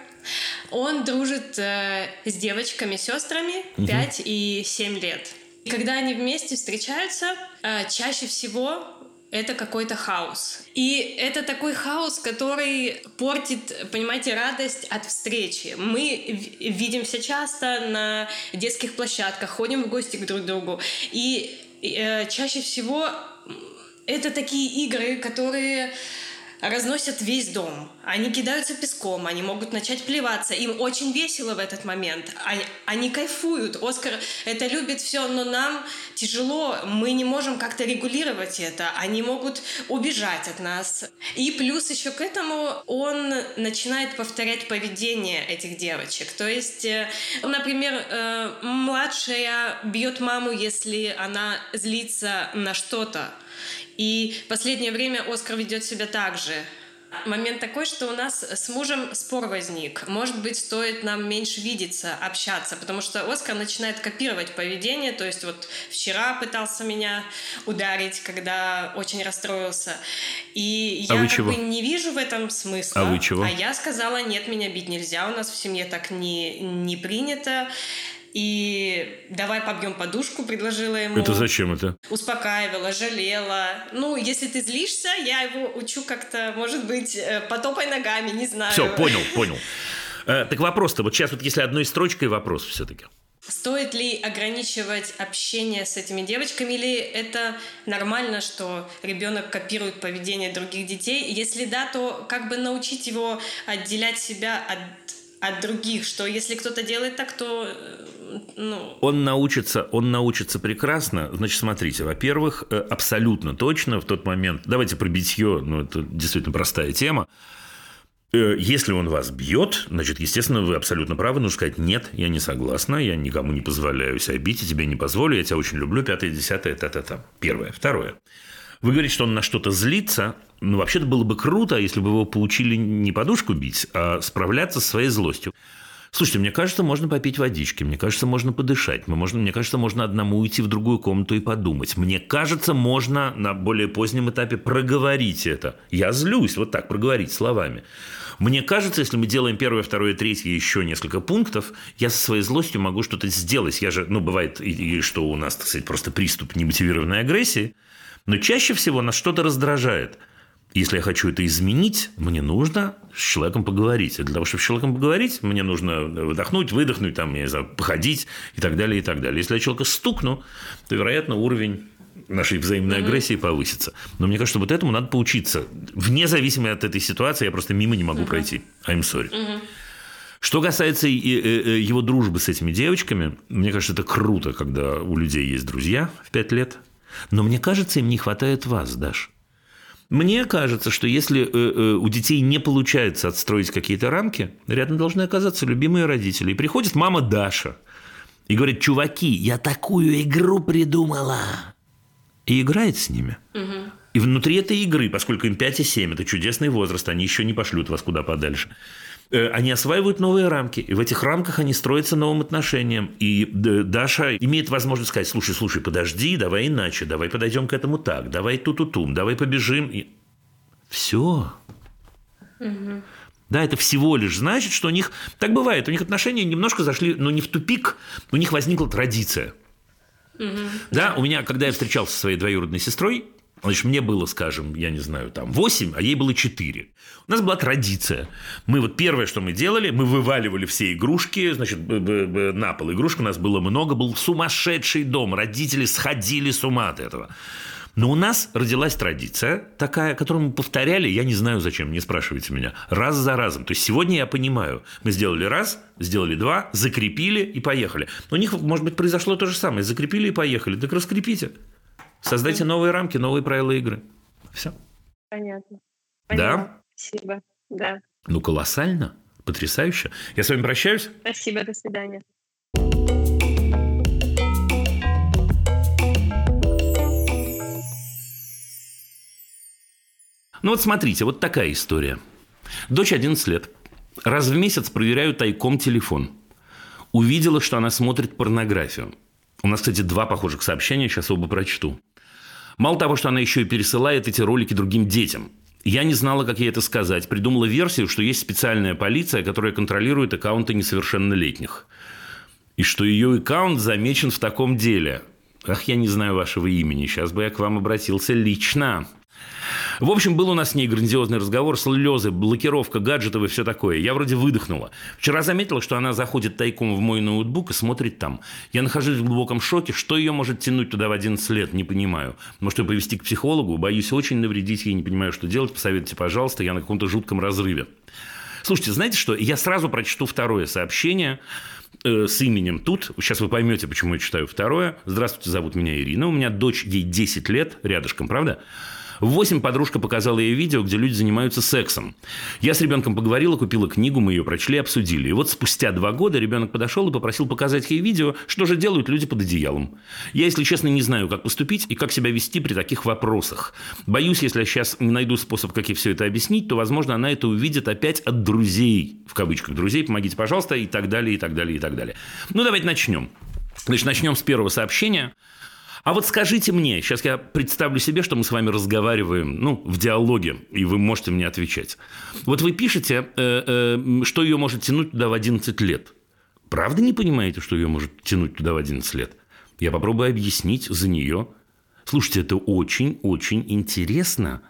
Он дружит э, с девочками, сестрами 5 угу. и 7 лет. И когда они вместе встречаются, э, чаще всего это какой-то хаос. И это такой хаос, который портит, понимаете, радость от встречи. Мы видимся часто на детских площадках, ходим в гости к друг другу. И э, чаще всего это такие игры, которые разносят весь дом. Они кидаются песком, они могут начать плеваться. Им очень весело в этот момент. Они, они кайфуют. Оскар это любит все, но нам тяжело. Мы не можем как-то регулировать это. Они могут убежать от нас. И плюс еще к этому он начинает повторять поведение этих девочек. То есть, э, например, э, младшая бьет маму, если она злится на что-то. И последнее время Оскар ведет себя так же. Момент такой, что у нас с мужем спор возник. Может быть, стоит нам меньше видеться, общаться, потому что Оскар начинает копировать поведение. То есть вот вчера пытался меня ударить, когда очень расстроился. И а я как чего? бы не вижу в этом смысла. А вы чего? А я сказала, нет, меня бить нельзя, у нас в семье так не, не принято. И давай побьем подушку, предложила ему. Это зачем это? Успокаивала, жалела. Ну, если ты злишься, я его учу как-то, может быть, э, потопай ногами, не знаю. Все, понял, понял. Э, так вопрос-то, вот сейчас вот если одной строчкой вопрос все-таки. Стоит ли ограничивать общение с этими девочками, или это нормально, что ребенок копирует поведение других детей? Если да, то как бы научить его отделять себя от от других, что если кто-то делает так, то э, ну... Он научится, он научится прекрасно. Значит, смотрите, во-первых, э, абсолютно точно в тот момент, давайте про битье, ну, это действительно простая тема, э, если он вас бьет, значит, естественно, вы абсолютно правы, нужно сказать, нет, я не согласна, я никому не позволяю себя бить, и тебе не позволю, я тебя очень люблю, пятое, десятое, та-та-та. Первое. Второе. Вы говорите, что он на что-то злится. Ну, вообще-то было бы круто, если бы его получили не подушку бить, а справляться со своей злостью. Слушайте, мне кажется, можно попить водички, мне кажется, можно подышать, мы можно, мне кажется, можно одному уйти в другую комнату и подумать. Мне кажется, можно на более позднем этапе проговорить это. Я злюсь, вот так, проговорить словами. Мне кажется, если мы делаем первое, второе, третье, еще несколько пунктов, я со своей злостью могу что-то сделать. Я же, ну, бывает, и, и что у нас, так сказать, просто приступ немотивированной агрессии – но чаще всего нас что-то раздражает. Если я хочу это изменить, мне нужно с человеком поговорить. И для того, чтобы с человеком поговорить, мне нужно выдохнуть, выдохнуть, там, я не знаю, походить и так далее, и так далее. Если я человека стукну, то, вероятно, уровень нашей взаимной mm-hmm. агрессии повысится. Но мне кажется, вот этому надо поучиться. Вне зависимости от этой ситуации, я просто мимо не могу mm-hmm. пройти. I'm sorry. Mm-hmm. Что касается его дружбы с этими девочками, мне кажется, это круто, когда у людей есть друзья в пять лет. Но мне кажется, им не хватает вас, Даш. Мне кажется, что если э, э, у детей не получается отстроить какие-то рамки, рядом должны оказаться любимые родители. И приходит мама Даша и говорит, чуваки, я такую игру придумала. И играет с ними. Угу. И внутри этой игры, поскольку им 5 и 7, это чудесный возраст, они еще не пошлют вас куда подальше, они осваивают новые рамки, и в этих рамках они строятся новым отношениям. И Даша имеет возможность сказать, слушай, слушай, подожди, давай иначе, давай подойдем к этому так, давай ту-ту-тум, давай побежим. И... Все. Угу. Да, это всего лишь значит, что у них, так бывает, у них отношения немножко зашли, но не в тупик, у них возникла традиция. Угу. Да, у меня, когда я встречался со своей двоюродной сестрой, Значит, мне было, скажем, я не знаю, там 8, а ей было 4. У нас была традиция. Мы вот первое, что мы делали, мы вываливали все игрушки, значит, на пол игрушек у нас было много, был сумасшедший дом, родители сходили с ума от этого. Но у нас родилась традиция такая, которую мы повторяли, я не знаю зачем, не спрашивайте меня, раз за разом. То есть сегодня я понимаю, мы сделали раз, сделали два, закрепили и поехали. У них, может быть, произошло то же самое, закрепили и поехали. Так раскрепите. Создайте новые рамки, новые правила игры. Все. Понятно. Поняла. Да? Спасибо. Да. Ну, колоссально. Потрясающе. Я с вами прощаюсь. Спасибо. До свидания. Ну вот смотрите, вот такая история. Дочь 11 лет. Раз в месяц проверяю тайком телефон. Увидела, что она смотрит порнографию. У нас, кстати, два похожих сообщения, сейчас оба прочту. Мало того, что она еще и пересылает эти ролики другим детям. Я не знала, как ей это сказать. Придумала версию, что есть специальная полиция, которая контролирует аккаунты несовершеннолетних. И что ее аккаунт замечен в таком деле. Ах, я не знаю вашего имени. Сейчас бы я к вам обратился лично. В общем, был у нас с ней грандиозный разговор, слезы, блокировка гаджетов и все такое. Я вроде выдохнула. Вчера заметила, что она заходит тайком в мой ноутбук и смотрит там. Я нахожусь в глубоком шоке. Что ее может тянуть туда в 11 лет, не понимаю. Может, ее повести к психологу? Боюсь очень навредить ей, не понимаю, что делать. Посоветуйте, пожалуйста, я на каком-то жутком разрыве. Слушайте, знаете что? Я сразу прочту второе сообщение э, с именем тут. Сейчас вы поймете, почему я читаю второе. Здравствуйте, зовут меня Ирина. У меня дочь, ей 10 лет, рядышком, правда? В 8 подружка показала ей видео, где люди занимаются сексом. Я с ребенком поговорила, купила книгу, мы ее прочли, обсудили. И вот спустя два года ребенок подошел и попросил показать ей видео, что же делают люди под одеялом. Я, если честно, не знаю, как поступить и как себя вести при таких вопросах. Боюсь, если я сейчас не найду способ, как ей все это объяснить, то, возможно, она это увидит опять от друзей, в кавычках друзей, помогите, пожалуйста, и так далее, и так далее, и так далее. Ну, давайте начнем. Значит, начнем с первого сообщения. А вот скажите мне, сейчас я представлю себе, что мы с вами разговариваем, ну, в диалоге, и вы можете мне отвечать. Вот вы пишете, э, э, что ее может тянуть туда в 11 лет. Правда не понимаете, что ее может тянуть туда в 11 лет? Я попробую объяснить за нее. Слушайте, это очень-очень интересно.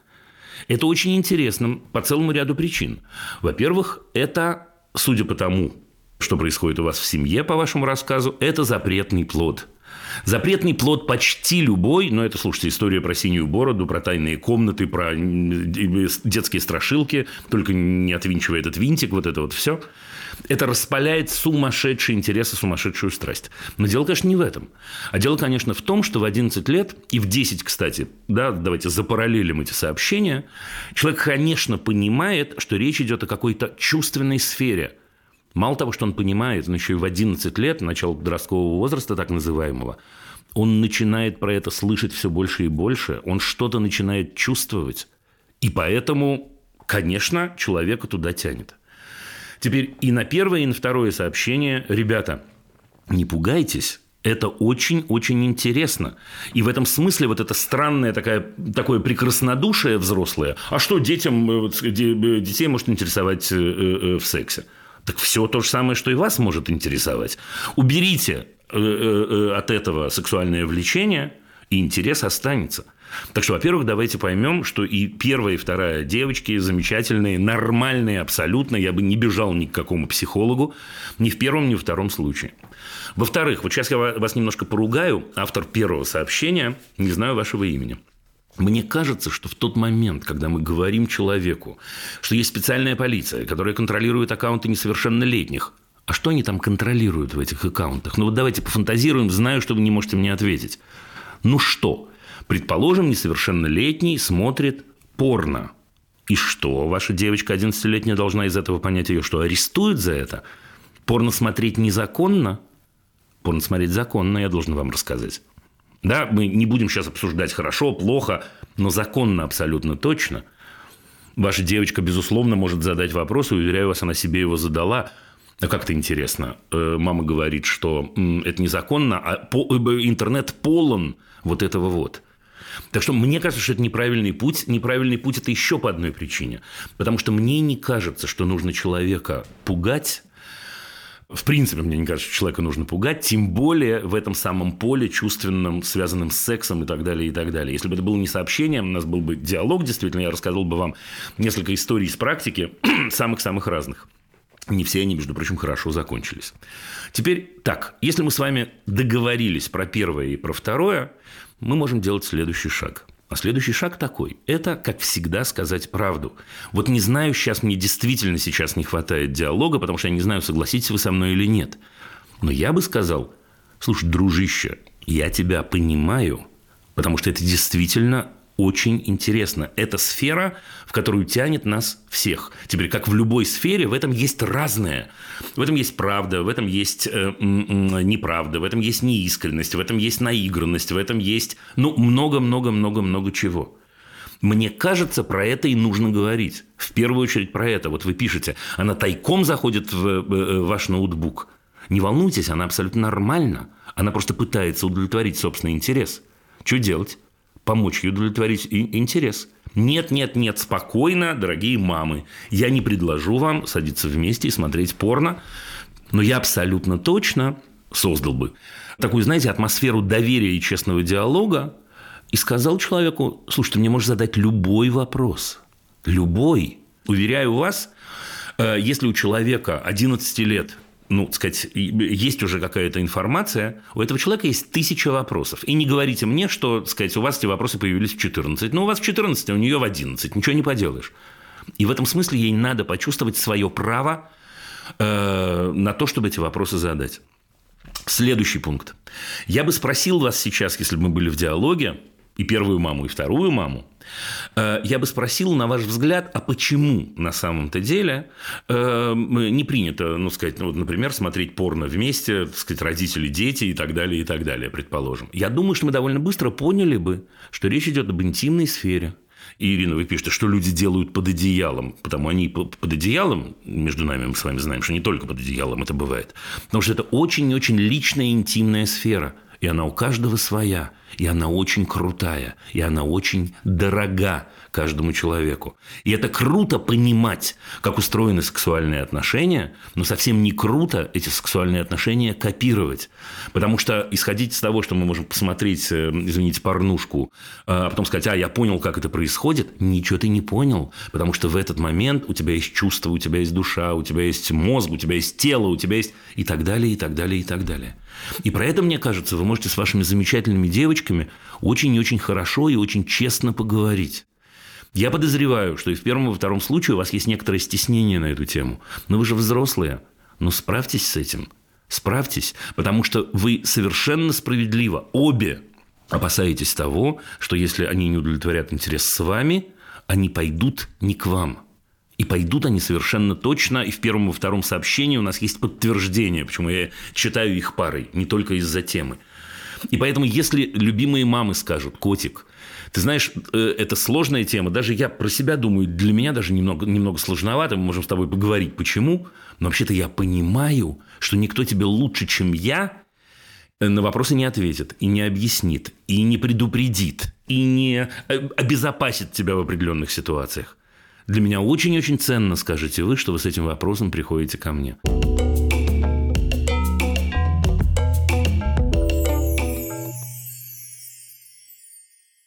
Это очень интересно по целому ряду причин. Во-первых, это, судя по тому, что происходит у вас в семье, по вашему рассказу, это запретный плод – Запретный плод почти любой, но это, слушайте, история про синюю бороду, про тайные комнаты, про детские страшилки, только не отвинчивая этот винтик, вот это вот все. Это распаляет сумасшедший интерес и сумасшедшую страсть. Но дело, конечно, не в этом. А дело, конечно, в том, что в 11 лет, и в 10, кстати, да, давайте запараллелим эти сообщения, человек, конечно, понимает, что речь идет о какой-то чувственной сфере – Мало того, что он понимает, но еще и в 11 лет, начало подросткового возраста так называемого, он начинает про это слышать все больше и больше, он что-то начинает чувствовать. И поэтому, конечно, человека туда тянет. Теперь и на первое, и на второе сообщение, ребята, не пугайтесь, это очень-очень интересно. И в этом смысле вот это странное такое, такое прекраснодушие взрослое. А что детям, э, э, детей может интересовать э, в сексе? Так все то же самое, что и вас может интересовать. Уберите э, э, э, от этого сексуальное влечение, и интерес останется. Так что, во-первых, давайте поймем, что и первая, и вторая девочки замечательные, нормальные абсолютно. Я бы не бежал ни к какому психологу ни в первом, ни в втором случае. Во-вторых, вот сейчас я вас немножко поругаю. Автор первого сообщения, не знаю вашего имени. Мне кажется, что в тот момент, когда мы говорим человеку, что есть специальная полиция, которая контролирует аккаунты несовершеннолетних, а что они там контролируют в этих аккаунтах? Ну вот давайте пофантазируем, знаю, что вы не можете мне ответить. Ну что? Предположим, несовершеннолетний смотрит порно. И что? Ваша девочка 11-летняя должна из этого понять ее, что арестуют за это? Порно смотреть незаконно? Порно смотреть законно, я должен вам рассказать. Да, мы не будем сейчас обсуждать хорошо, плохо, но законно абсолютно точно. Ваша девочка, безусловно, может задать вопрос, и, уверяю вас, она себе его задала. А как это интересно? Э, мама говорит, что это незаконно, а э, интернет полон вот этого вот. Так что мне кажется, что это неправильный путь. Неправильный путь – это еще по одной причине. Потому что мне не кажется, что нужно человека пугать в принципе, мне не кажется, что человека нужно пугать, тем более в этом самом поле чувственном, связанном с сексом и так далее, и так далее. Если бы это было не сообщение, у нас был бы диалог, действительно, я рассказал бы вам несколько историй из практики, самых-самых разных. Не все они, между прочим, хорошо закончились. Теперь так, если мы с вами договорились про первое и про второе, мы можем делать следующий шаг. А следующий шаг такой – это, как всегда, сказать правду. Вот не знаю, сейчас мне действительно сейчас не хватает диалога, потому что я не знаю, согласитесь вы со мной или нет. Но я бы сказал, слушай, дружище, я тебя понимаю, потому что это действительно очень интересно. Это сфера, в которую тянет нас всех. Теперь, как в любой сфере, в этом есть разное. В этом есть правда, в этом есть э, неправда, в этом есть неискренность, в этом есть наигранность, в этом есть, ну, много-много-много-много чего. Мне кажется, про это и нужно говорить. В первую очередь про это. Вот вы пишете, она тайком заходит в э, э, ваш ноутбук. Не волнуйтесь, она абсолютно нормальна. Она просто пытается удовлетворить собственный интерес. Что делать? Помочь ей удовлетворить интерес. Нет, нет, нет, спокойно, дорогие мамы. Я не предложу вам садиться вместе и смотреть порно, но я абсолютно точно создал бы такую, знаете, атмосферу доверия и честного диалога и сказал человеку, слушай, ты мне можешь задать любой вопрос. Любой. Уверяю вас, э, если у человека 11 лет ну, так сказать, есть уже какая-то информация, у этого человека есть тысяча вопросов. И не говорите мне, что, так сказать, у вас эти вопросы появились в 14. Ну, у вас в 14, а у нее в 11. Ничего не поделаешь. И в этом смысле ей надо почувствовать свое право э, на то, чтобы эти вопросы задать. Следующий пункт. Я бы спросил вас сейчас, если бы мы были в диалоге, и первую маму, и вторую маму, э, я бы спросил, на ваш взгляд, а почему на самом-то деле э, не принято, ну, сказать, ну, например, смотреть порно вместе, так сказать, родители, дети и так далее, и так далее, предположим. Я думаю, что мы довольно быстро поняли бы, что речь идет об интимной сфере. И, Ирина, вы пишете, что люди делают под одеялом, потому они под одеялом, между нами мы с вами знаем, что не только под одеялом это бывает, потому что это очень-очень личная интимная сфера, и она у каждого своя – и она очень крутая, и она очень дорога каждому человеку. И это круто понимать, как устроены сексуальные отношения, но совсем не круто эти сексуальные отношения копировать. Потому что исходить из того, что мы можем посмотреть, э, извините, порнушку, а потом сказать, а, я понял, как это происходит, ничего ты не понял. Потому что в этот момент у тебя есть чувство, у тебя есть душа, у тебя есть мозг, у тебя есть тело, у тебя есть и так далее, и так далее, и так далее. И про это, мне кажется, вы можете с вашими замечательными девочками очень и очень хорошо и очень честно поговорить. Я подозреваю, что и в первом и во втором случае у вас есть некоторое стеснение на эту тему. Но вы же взрослые. Ну, справьтесь с этим. Справьтесь, потому что вы совершенно справедливо обе опасаетесь того, что если они не удовлетворят интерес с вами, они пойдут не к вам. И пойдут они совершенно точно. И в первом и втором сообщении у нас есть подтверждение, почему я читаю их парой, не только из-за темы. И поэтому, если любимые мамы скажут, котик, ты знаешь, э, это сложная тема. Даже я про себя думаю, для меня даже немного, немного сложновато. Мы можем с тобой поговорить, почему. Но вообще-то я понимаю, что никто тебе лучше, чем я, э, на вопросы не ответит, и не объяснит, и не предупредит, и не э, обезопасит тебя в определенных ситуациях. Для меня очень-очень ценно, скажете вы, что вы с этим вопросом приходите ко мне.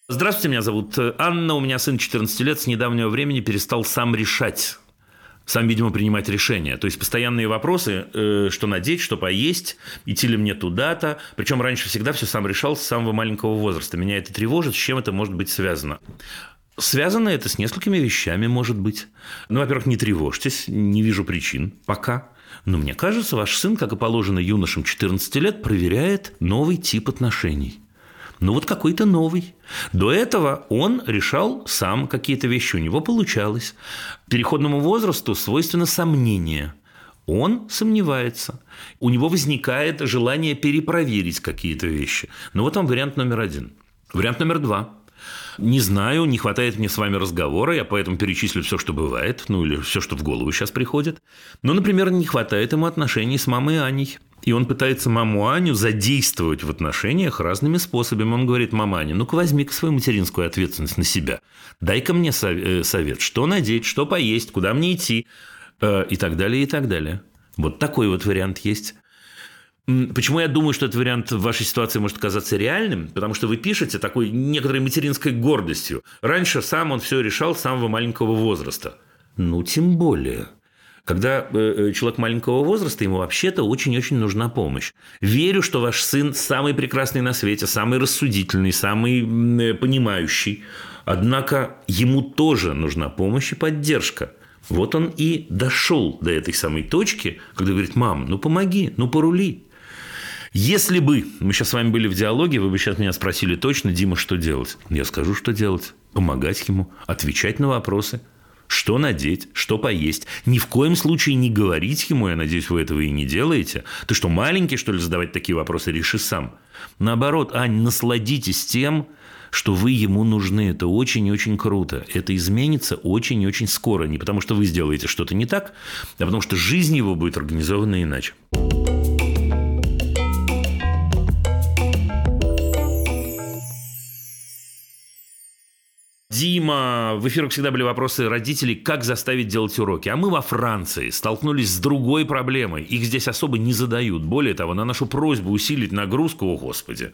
Здравствуйте, меня зовут Анна, у меня сын 14 лет, с недавнего времени перестал сам решать, сам, видимо, принимать решения. То есть постоянные вопросы, э, что надеть, что поесть, идти ли мне туда-то. Причем раньше всегда все сам решал с самого маленького возраста. Меня это тревожит, с чем это может быть связано. Связано это с несколькими вещами, может быть. Ну, во-первых, не тревожьтесь, не вижу причин пока. Но мне кажется, ваш сын, как и положено юношам 14 лет, проверяет новый тип отношений. Ну вот какой-то новый. До этого он решал сам какие-то вещи, у него получалось. Переходному возрасту свойственно сомнение. Он сомневается. У него возникает желание перепроверить какие-то вещи. Ну вот вам вариант номер один. Вариант номер два. Не знаю, не хватает мне с вами разговора, я поэтому перечислю все, что бывает, ну или все, что в голову сейчас приходит. Ну, например, не хватает ему отношений с мамой Аней. И он пытается маму Аню задействовать в отношениях разными способами. Он говорит, мама Аня, ну-ка возьми-ка свою материнскую ответственность на себя. Дай-ка мне э, совет, что надеть, что поесть, куда мне идти э, и так далее, и так далее. Вот такой вот вариант есть. Почему я думаю, что этот вариант в вашей ситуации может казаться реальным? Потому что вы пишете такой некоторой материнской гордостью. Раньше сам он все решал с самого маленького возраста. Ну, тем более. Когда э, э, человек маленького возраста, ему вообще-то очень-очень нужна помощь. Верю, что ваш сын самый прекрасный на свете, самый рассудительный, самый э, понимающий. Однако ему тоже нужна помощь и поддержка. Вот он и дошел до этой самой точки, когда говорит, мам, ну помоги, ну порули. Если бы мы сейчас с вами были в диалоге, вы бы сейчас меня спросили точно, Дима, что делать? Я скажу, что делать. Помогать ему, отвечать на вопросы – что надеть, что поесть. Ни в коем случае не говорить ему, я надеюсь, вы этого и не делаете. Ты что, маленький, что ли, задавать такие вопросы? Реши сам. Наоборот, Ань, насладитесь тем, что вы ему нужны. Это очень и очень круто. Это изменится очень и очень скоро. Не потому, что вы сделаете что-то не так, а потому, что жизнь его будет организована иначе. Дима, в эфирах всегда были вопросы родителей, как заставить делать уроки. А мы во Франции столкнулись с другой проблемой. Их здесь особо не задают. Более того, на нашу просьбу усилить нагрузку, о господи,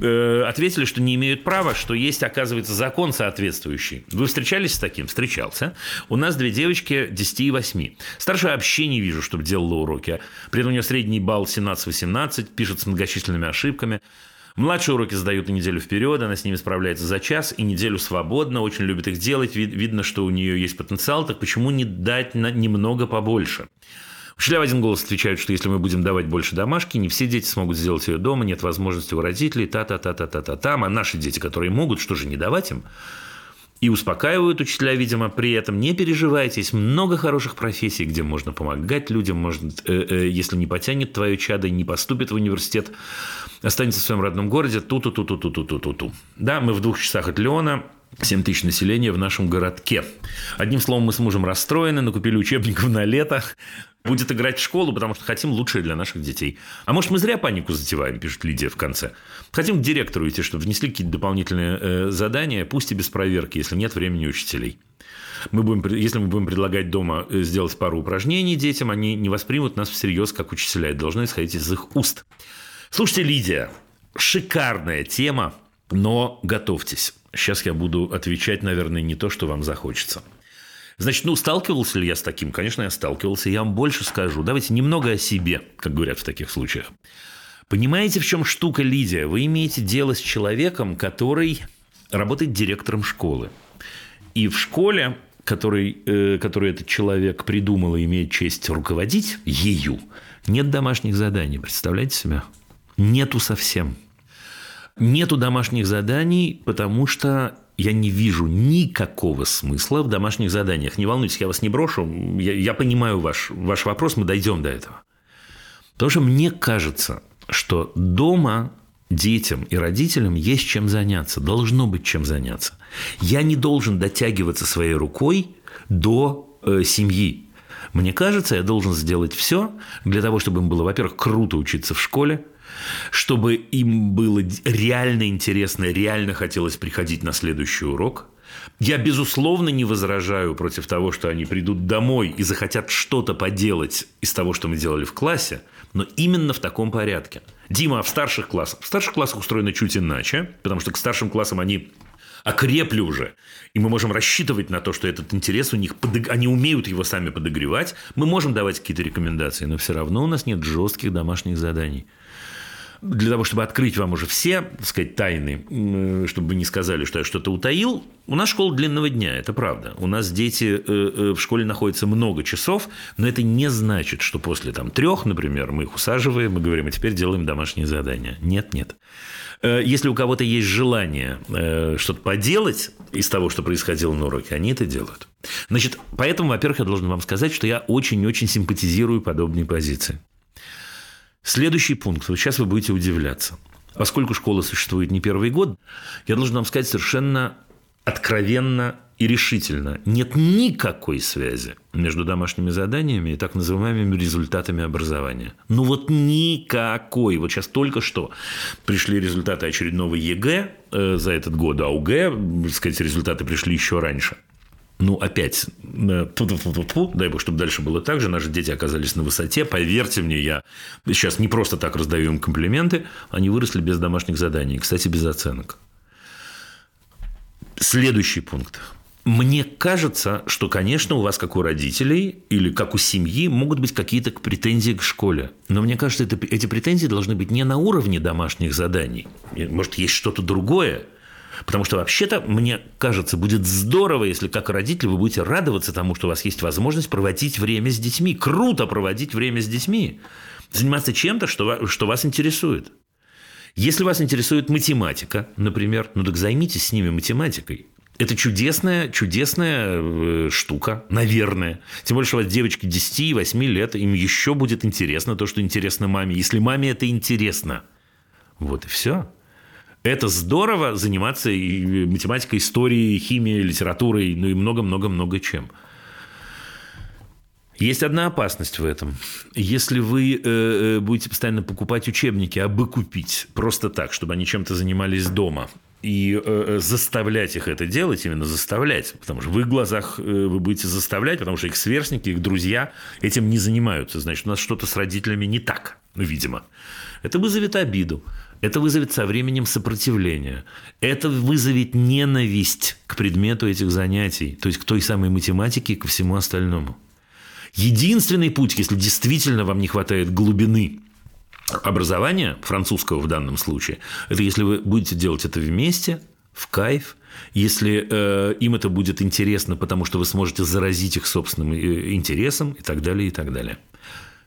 э, ответили, что не имеют права, что есть, оказывается, закон соответствующий. Вы встречались с таким? Встречался. У нас две девочки 10 и 8. Старшая вообще не вижу, чтобы делала уроки. При этом у нее средний балл 17-18, пишет с многочисленными ошибками. Младшие уроки сдают на неделю вперед, она с ними справляется за час и неделю свободно, очень любит их делать, видно, что у нее есть потенциал, так почему не дать на немного побольше? Учителя в один голос отвечают, что если мы будем давать больше домашки, не все дети смогут сделать ее дома, нет возможности у родителей, та-та-та-та-та-та. Там, а наши дети, которые могут, что же не давать им? И успокаивают учителя, видимо, при этом не переживайте, есть много хороших профессий, где можно помогать людям, можно, э, э, если не потянет твое чадо не поступит в университет, останется в своем родном городе, ту-ту-ту-ту-ту-ту-ту-ту. Да, мы в двух часах от Леона, 7 тысяч населения в нашем городке. Одним словом, мы с мужем расстроены, накупили учебников на лето, будет играть в школу, потому что хотим лучшее для наших детей. А может, мы зря панику затеваем, пишет Лидия в конце. Хотим к директору идти, чтобы внесли какие-то дополнительные э, задания, пусть и без проверки, если нет времени учителей. Мы будем, если мы будем предлагать дома э, сделать пару упражнений детям, они не воспримут нас всерьез как учителя. Это должно исходить из их уст. Слушайте, Лидия, шикарная тема, но готовьтесь. Сейчас я буду отвечать, наверное, не то, что вам захочется. Значит, ну, сталкивался ли я с таким? Конечно, я сталкивался. Я вам больше скажу. Давайте немного о себе, как говорят в таких случаях. Понимаете, в чем штука, Лидия? Вы имеете дело с человеком, который работает директором школы. И в школе, который, э, который этот человек придумал и имеет честь руководить ею, нет домашних заданий. Представляете себе? Нету совсем. Нету домашних заданий, потому что я не вижу никакого смысла в домашних заданиях. Не волнуйтесь, я вас не брошу. Я, я понимаю ваш, ваш вопрос, мы дойдем до этого. Потому что мне кажется, что дома детям и родителям есть чем заняться, должно быть чем заняться. Я не должен дотягиваться своей рукой до э, семьи. Мне кажется, я должен сделать все для того, чтобы им было, во-первых, круто учиться в школе, чтобы им было реально интересно, реально хотелось приходить на следующий урок. Я, безусловно, не возражаю против того, что они придут домой и захотят что-то поделать из того, что мы делали в классе, но именно в таком порядке. Дима, а в старших классах? В старших классах устроено чуть иначе, потому что к старшим классам они окрепли уже, и мы можем рассчитывать на то, что этот интерес у них, они умеют его сами подогревать, мы можем давать какие-то рекомендации, но все равно у нас нет жестких домашних заданий для того, чтобы открыть вам уже все, так сказать, тайны, чтобы вы не сказали, что я что-то утаил, у нас школа длинного дня, это правда. У нас дети э, э, в школе находятся много часов, но это не значит, что после там, трех, например, мы их усаживаем и говорим, а теперь делаем домашние задания. Нет, нет. Э, если у кого-то есть желание что-то поделать из того, что происходило на уроке, они это делают. Значит, поэтому, во-первых, я должен вам сказать, что я очень-очень симпатизирую подобные позиции. Следующий пункт. Вот сейчас вы будете удивляться. Поскольку школа существует не первый год, я должен вам сказать совершенно откровенно и решительно. Нет никакой связи между домашними заданиями и так называемыми результатами образования. Ну вот никакой. Вот сейчас только что пришли результаты очередного ЕГЭ за этот год, а ОГЭ, так сказать, результаты пришли еще раньше ну, опять, дай бог, чтобы дальше было так же, наши дети оказались на высоте, поверьте мне, я сейчас не просто так раздаю им комплименты, они выросли без домашних заданий, кстати, без оценок. Следующий пункт. Мне кажется, что, конечно, у вас, как у родителей или как у семьи, могут быть какие-то претензии к школе. Но мне кажется, это, эти претензии должны быть не на уровне домашних заданий. Может, есть что-то другое, Потому что вообще-то, мне кажется, будет здорово, если как родитель вы будете радоваться тому, что у вас есть возможность проводить время с детьми. Круто проводить время с детьми. Заниматься чем-то, что, что вас интересует. Если вас интересует математика, например, ну так займитесь с ними математикой. Это чудесная, чудесная э, штука, наверное. Тем более, что у вас девочки 10-8 лет, им еще будет интересно то, что интересно маме. Если маме это интересно. Вот и все. Это здорово заниматься и математикой, историей, химией, литературой, ну и много-много-много чем. Есть одна опасность в этом. Если вы э, э будете постоянно покупать учебники, а бы купить просто так, чтобы они чем-то занимались дома, и э, э, заставлять их это делать, именно заставлять, потому что в их глазах э, вы будете заставлять, потому что их сверстники, их друзья этим не занимаются. Значит, у нас что-то с родителями не так, видимо. Это вызовет обиду. Это вызовет со временем сопротивление. Это вызовет ненависть к предмету этих занятий, то есть к той самой математике и ко всему остальному. Единственный путь, если действительно вам не хватает глубины образования, французского в данном случае, это если вы будете делать это вместе, в кайф, если э, им это будет интересно, потому что вы сможете заразить их собственным э, интересом и так далее, и так далее.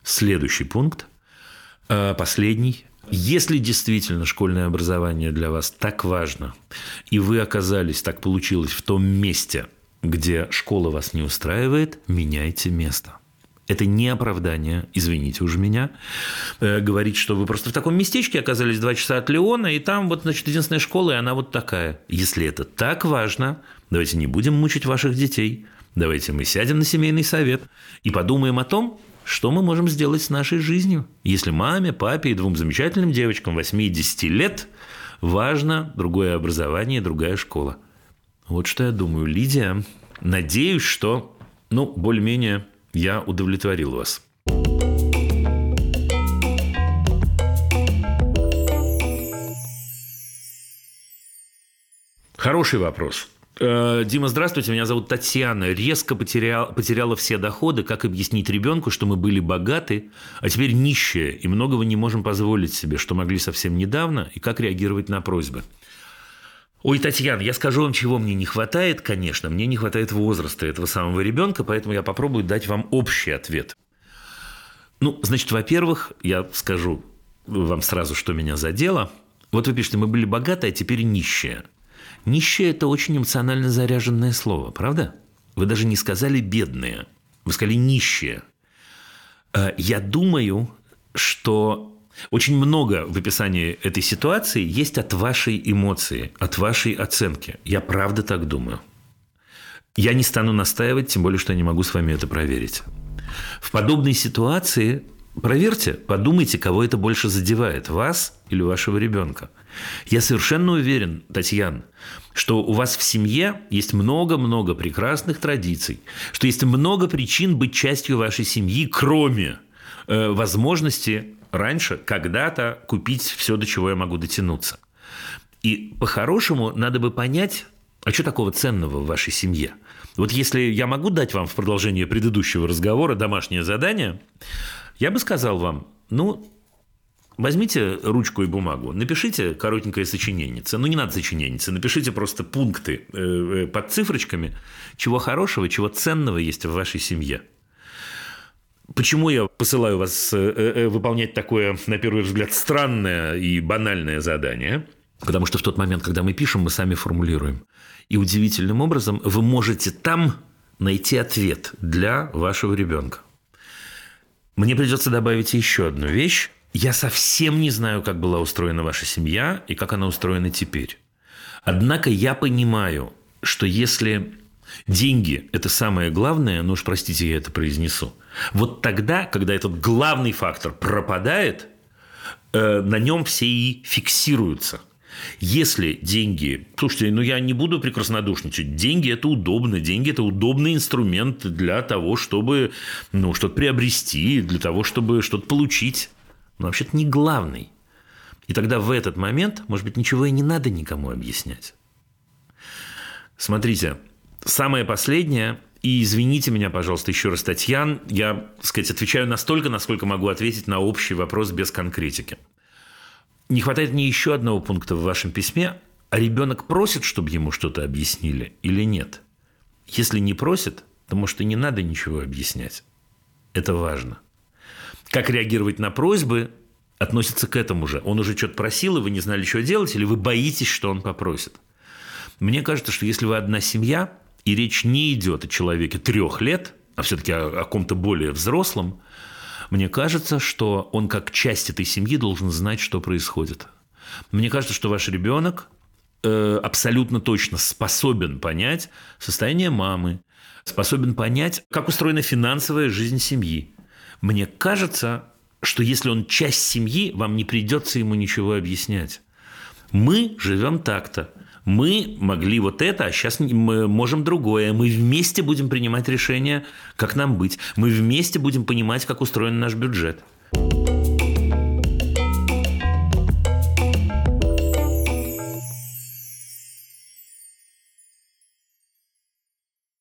Следующий пункт, э, последний, если действительно школьное образование для вас так важно, и вы оказались, так получилось, в том месте, где школа вас не устраивает, меняйте место. Это не оправдание, извините уже меня, э, говорить, что вы просто в таком местечке оказались два часа от Леона, и там вот, значит, единственная школа, и она вот такая. Если это так важно, давайте не будем мучить ваших детей, давайте мы сядем на семейный совет и подумаем о том, что мы можем сделать с нашей жизнью, если маме, папе и двум замечательным девочкам 8 и 10 лет важно другое образование, другая школа? Вот что я думаю. Лидия, надеюсь, что, ну, более-менее я удовлетворил вас. Хороший вопрос. Э, Дима, здравствуйте, меня зовут Татьяна. Резко потерял, потеряла все доходы. Как объяснить ребенку, что мы были богаты, а теперь нищие, и многого не можем позволить себе, что могли совсем недавно, и как реагировать на просьбы? Ой, Татьяна, я скажу вам, чего мне не хватает, конечно. Мне не хватает возраста этого самого ребенка, поэтому я попробую дать вам общий ответ. Ну, значит, во-первых, я скажу вам сразу, что меня задело. Вот вы пишете, мы были богаты, а теперь нищие. Нищие – это очень эмоционально заряженное слово, правда? Вы даже не сказали «бедные», вы сказали «нищие». Э, я думаю, что очень много в описании этой ситуации есть от вашей эмоции, от вашей оценки. Я правда так думаю. Я не стану настаивать, тем более, что я не могу с вами это проверить. В подобной ситуации проверьте, подумайте, кого это больше задевает, вас или вашего ребенка. Я совершенно уверен, Татьяна, что у вас в семье есть много-много прекрасных традиций, что есть много причин быть частью вашей семьи, кроме э, возможности раньше когда-то купить все, до чего я могу дотянуться. И по-хорошему надо бы понять, А что такого ценного в вашей семье? Вот если я могу дать вам в продолжение предыдущего разговора домашнее задание, я бы сказал вам, ну, Возьмите ручку и бумагу, напишите коротенькое сочинение. Ну, не надо сочинение, напишите просто пункты э, э, под цифрочками, чего хорошего, чего ценного есть в вашей семье. Почему я посылаю вас э, выполнять такое, на первый взгляд, странное и банальное задание? Потому что в тот момент, когда мы пишем, мы сами формулируем. И удивительным образом вы можете там найти ответ для вашего ребенка. Мне придется добавить еще одну вещь, я совсем не знаю, как была устроена ваша семья и как она устроена теперь. Однако я понимаю, что если деньги – это самое главное, ну уж простите, я это произнесу, вот тогда, когда этот главный фактор пропадает, э, на нем все и фиксируются. Если деньги... Слушайте, ну я не буду прекраснодушничать. Деньги – это удобно. Деньги – это удобный инструмент для того, чтобы ну, что-то приобрести, для того, чтобы что-то получить но вообще-то не главный. И тогда в этот момент, может быть, ничего и не надо никому объяснять. Смотрите, самое последнее, и извините меня, пожалуйста, еще раз, Татьян, я, так сказать, отвечаю настолько, насколько могу ответить на общий вопрос без конкретики. Не хватает мне еще одного пункта в вашем письме, а ребенок просит, чтобы ему что-то объяснили или нет? Если не просит, то, может, и не надо ничего объяснять. Это важно. Как реагировать на просьбы относится к этому же. Он уже что-то просил, и вы не знали, что делать, или вы боитесь, что он попросит. Мне кажется, что если вы одна семья, и речь не идет о человеке трех лет, а все-таки о, о ком-то более взрослом, мне кажется, что он как часть этой семьи должен знать, что происходит. Мне кажется, что ваш ребенок э, абсолютно точно способен понять состояние мамы, способен понять, как устроена финансовая жизнь семьи. Мне кажется, что если он часть семьи, вам не придется ему ничего объяснять. Мы живем так-то. Мы могли вот это, а сейчас мы можем другое. Мы вместе будем принимать решения, как нам быть. Мы вместе будем понимать, как устроен наш бюджет.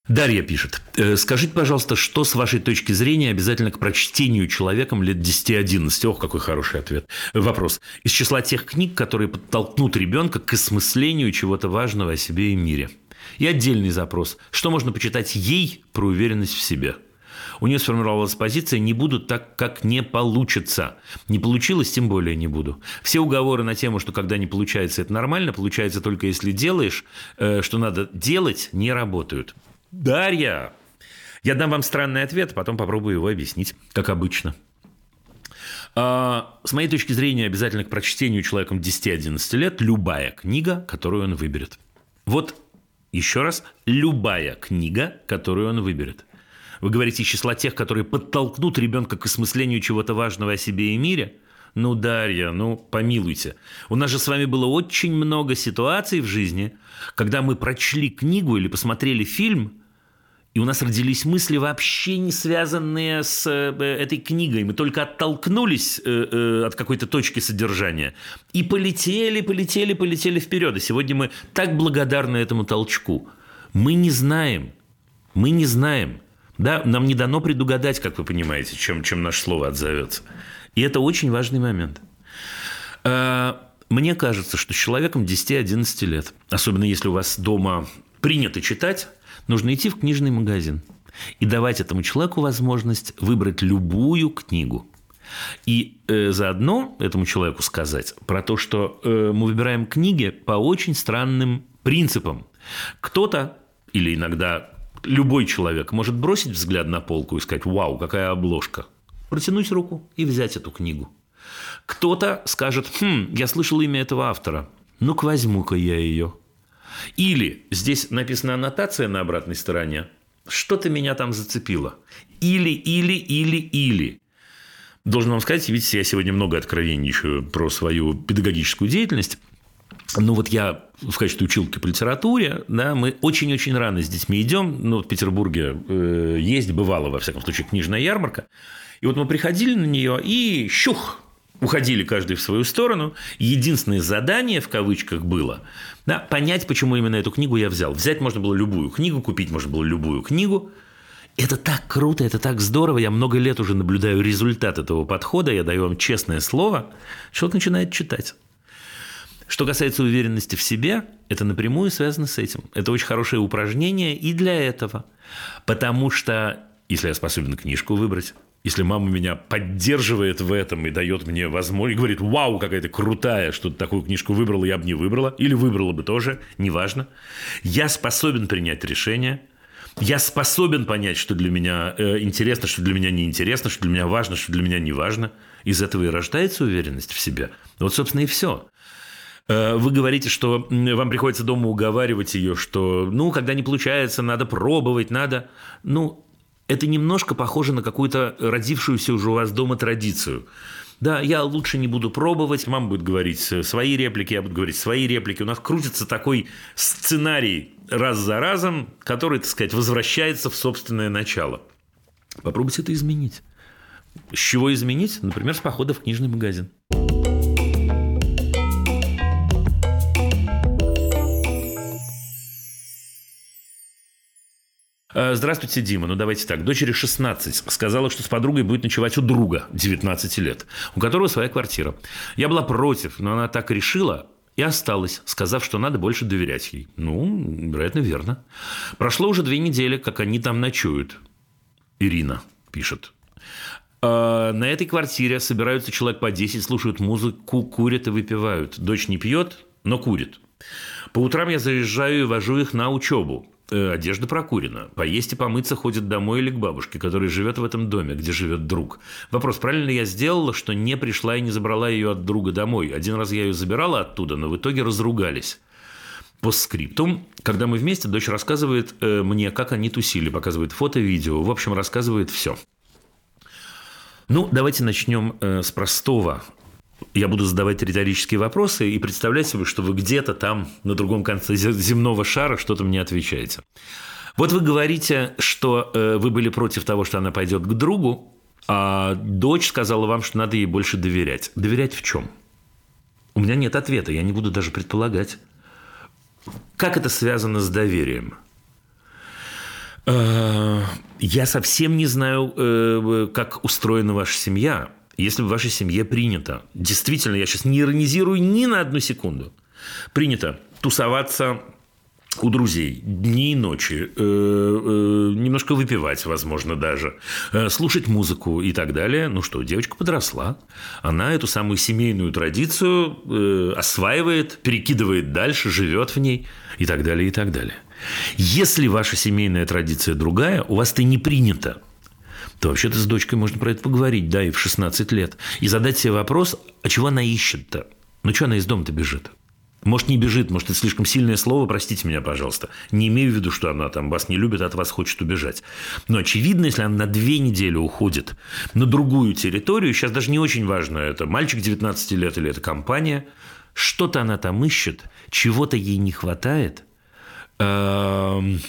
Дарья пишет. «Э, скажите, пожалуйста, что с вашей точки зрения обязательно к прочтению человеком лет 10-11? Ох, какой хороший ответ. Вопрос. Из числа тех книг, которые подтолкнут ребенка к осмыслению чего-то важного о себе и мире. И отдельный запрос. Что можно почитать ей про уверенность в себе? У нее сформировалась позиция «не буду так, как не получится». Не получилось, тем более не буду. Все уговоры на тему, что когда не получается, это нормально, получается только если делаешь, э, что надо делать, не работают. Дарья! Я дам вам странный ответ, потом попробую его объяснить, как обычно. А, с моей точки зрения, обязательно к прочтению человеком 10-11 лет любая книга, которую он выберет. Вот еще раз, любая книга, которую он выберет. Вы говорите из числа тех, которые подтолкнут ребенка к осмыслению чего-то важного о себе и мире – ну, Дарья, ну, помилуйте. У нас же с вами было очень много ситуаций в жизни, когда мы прочли книгу или посмотрели фильм, и у нас родились мысли, вообще не связанные с э, этой книгой. Мы только оттолкнулись э, э, от какой-то точки содержания и полетели, полетели, полетели вперед. И сегодня мы так благодарны этому толчку. Мы не знаем, мы не знаем. Да, нам не дано предугадать, как вы понимаете, чем, чем наше слово отзовется. И это очень важный момент. Мне кажется, что человеком 10-11 лет, особенно если у вас дома принято читать, нужно идти в книжный магазин и давать этому человеку возможность выбрать любую книгу. И э, заодно этому человеку сказать про то, что э, мы выбираем книги по очень странным принципам. Кто-то или иногда любой человек может бросить взгляд на полку и сказать «Вау, какая обложка!» Протянуть руку и взять эту книгу. Кто-то скажет «Хм, я слышал имя этого автора, ну-ка возьму-ка я ее». Или здесь написана аннотация на обратной стороне. Что-то меня там зацепило. Или, или, или, или. Должен вам сказать, видите, я сегодня много откровенничаю про свою педагогическую деятельность. Ну, вот я в качестве училки по литературе, да, мы очень-очень рано с детьми идем. Ну, в Петербурге э, есть, бывало, во всяком случае, книжная ярмарка. И вот мы приходили на нее, и щух, уходили каждый в свою сторону. Единственное задание, в кавычках, было да, понять, почему именно эту книгу я взял. Взять можно было любую книгу, купить можно было любую книгу. Это так круто, это так здорово. Я много лет уже наблюдаю результат этого подхода. Я даю вам честное слово. Человек начинает читать. Что касается уверенности в себе, это напрямую связано с этим. Это очень хорошее упражнение и для этого. Потому что, если я способен книжку выбрать, если мама меня поддерживает в этом и дает мне возможность, и говорит, вау, какая то крутая, что ты такую книжку выбрала, я бы не выбрала, или выбрала бы тоже, неважно. Я способен принять решение, я способен понять, что для меня э, интересно, что для меня неинтересно, что для меня важно, что для меня не важно. Из этого и рождается уверенность в себе. Вот, собственно, и все. Э, вы говорите, что вам приходится дома уговаривать ее, что, ну, когда не получается, надо пробовать, надо... Ну, это немножко похоже на какую-то родившуюся уже у вас дома традицию. Да, я лучше не буду пробовать, мама будет говорить свои реплики, я буду говорить свои реплики. У нас крутится такой сценарий раз за разом, который, так сказать, возвращается в собственное начало. Попробуйте это изменить. С чего изменить? Например, с похода в книжный магазин. Здравствуйте, Дима. Ну, давайте так. Дочери 16. Сказала, что с подругой будет ночевать у друга 19 лет, у которого своя квартира. Я была против, но она так решила, и осталась, сказав, что надо больше доверять ей. Ну, вероятно, верно. Прошло уже две недели, как они там ночуют. Ирина пишет. А на этой квартире собираются человек по 10, слушают музыку, курят и выпивают. Дочь не пьет, но курит. По утрам я заезжаю и вожу их на учебу. Э, одежда прокурена. Поесть и помыться ходит домой или к бабушке, которая живет в этом доме, где живет друг. Вопрос, правильно ли я сделала, что не пришла и не забрала ее от друга домой? Один раз я ее забирала оттуда, но в итоге разругались. По скриптум, когда мы вместе, дочь рассказывает э, мне, как они тусили, показывает фото, видео, в общем, рассказывает все. Ну, давайте начнем э, с простого я буду задавать риторические вопросы и представлять себе, что вы где-то там на другом конце земного шара что-то мне отвечаете. Вот вы говорите, что э, вы были против того, что она пойдет к другу, а дочь сказала вам, что надо ей больше доверять. Доверять в чем? У меня нет ответа, я не буду даже предполагать. Как это связано с доверием? Э, я совсем не знаю, э, как устроена ваша семья. Если в вашей семье принято, действительно, я сейчас не иронизирую ни на одну секунду, принято тусоваться у друзей дни и ночи, э, э, немножко выпивать, возможно, даже, э, слушать музыку и так далее. Ну что, девочка подросла, она эту самую семейную традицию э, осваивает, перекидывает дальше, живет в ней и так далее, и так далее. Если ваша семейная традиция другая, у вас это не принято то вообще-то с дочкой можно про это поговорить, да, и в 16 лет. И задать себе вопрос, а чего она ищет-то? Ну, что она из дома-то бежит? Может, не бежит, может, это слишком сильное слово, простите меня, пожалуйста. Не имею в виду, что она там вас не любит, от вас хочет убежать. Но очевидно, если она на две недели уходит на другую территорию, сейчас даже не очень важно, это мальчик 19 лет или это компания, что-то она там ищет, чего-то ей не хватает, эм,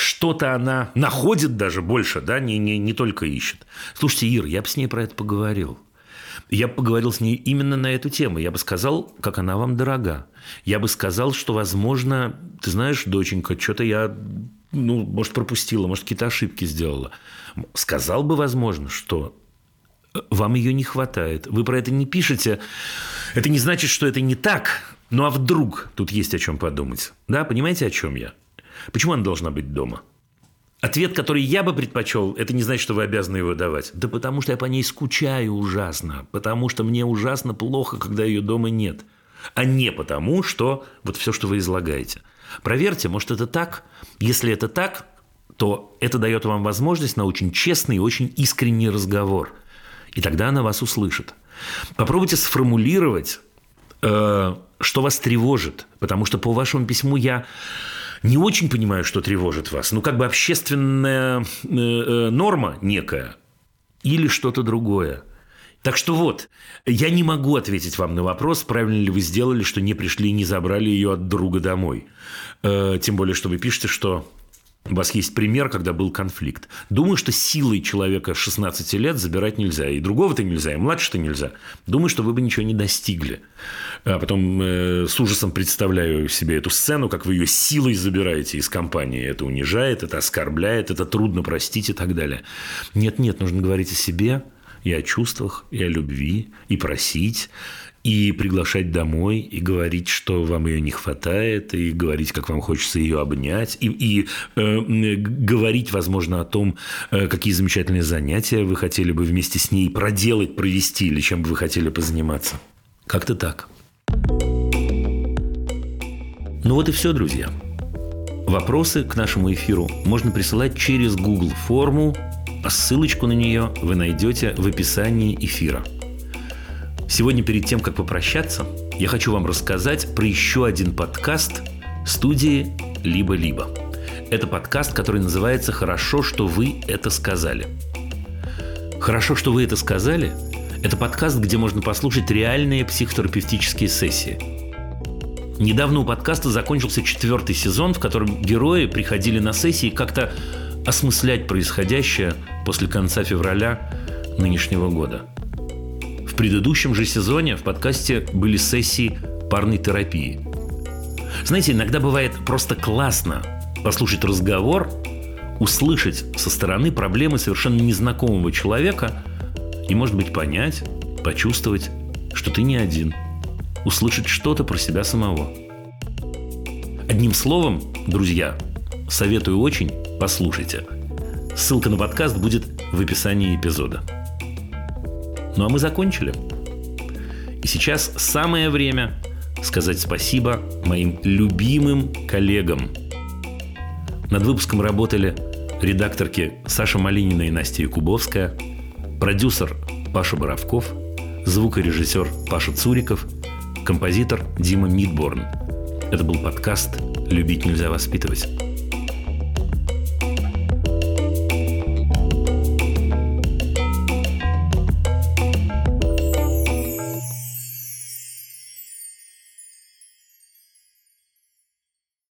что-то она находит даже больше, да, не, не, не только ищет. Слушайте, Ир, я бы с ней про это поговорил. Я бы поговорил с ней именно на эту тему. Я бы сказал, как она вам дорога. Я бы сказал, что, возможно, ты знаешь, доченька, что-то я, ну, может, пропустила, может, какие-то ошибки сделала. Сказал бы, возможно, что вам ее не хватает. Вы про это не пишете. Это не значит, что это не так. Ну а вдруг тут есть о чем подумать? Да, понимаете, о чем я? Почему она должна быть дома? Ответ, который я бы предпочел, это не значит, что вы обязаны его давать. Да потому что я по ней скучаю ужасно. Потому что мне ужасно плохо, когда ее дома нет. А не потому, что вот все, что вы излагаете. Проверьте, может, это так. Если это так, то это дает вам возможность на очень честный и очень искренний разговор. И тогда она вас услышит. Попробуйте сформулировать, э, что вас тревожит. Потому что по вашему письму я не очень понимаю, что тревожит вас. Ну, как бы общественная э, э, норма некая или что-то другое. Так что вот, я не могу ответить вам на вопрос, правильно ли вы сделали, что не пришли и не забрали ее от друга домой. Э, тем более, что вы пишете, что У вас есть пример, когда был конфликт. Думаю, что силой человека 16 лет забирать нельзя. И другого-то нельзя, и младше-то нельзя. Думаю, что вы бы ничего не достигли. А потом э, с ужасом представляю себе эту сцену, как вы ее силой забираете из компании. Это унижает, это оскорбляет, это трудно простить и так далее. Нет-нет, нужно говорить о себе, и о чувствах, и о любви, и просить, и приглашать домой, и говорить, что вам ее не хватает, и говорить, как вам хочется ее обнять, и, и э, говорить, возможно, о том, э, какие замечательные занятия вы хотели бы вместе с ней проделать, провести, или чем бы вы хотели позаниматься. Как-то так. Ну вот и все, друзья. Вопросы к нашему эфиру можно присылать через Google форму, а ссылочку на нее вы найдете в описании эфира – Сегодня перед тем, как попрощаться, я хочу вам рассказать про еще один подкаст студии «Либо-либо». Это подкаст, который называется «Хорошо, что вы это сказали». «Хорошо, что вы это сказали» – это подкаст, где можно послушать реальные психотерапевтические сессии. Недавно у подкаста закончился четвертый сезон, в котором герои приходили на сессии как-то осмыслять происходящее после конца февраля нынешнего года – предыдущем же сезоне в подкасте были сессии парной терапии. Знаете, иногда бывает просто классно послушать разговор, услышать со стороны проблемы совершенно незнакомого человека и, может быть, понять, почувствовать, что ты не один, услышать что-то про себя самого. Одним словом, друзья, советую очень, послушайте. Ссылка на подкаст будет в описании эпизода. Ну а мы закончили. И сейчас самое время сказать спасибо моим любимым коллегам. Над выпуском работали редакторки Саша Малинина и Настя Якубовская, продюсер Паша Боровков, звукорежиссер Паша Цуриков, композитор Дима Мидборн. Это был подкаст «Любить нельзя воспитывать».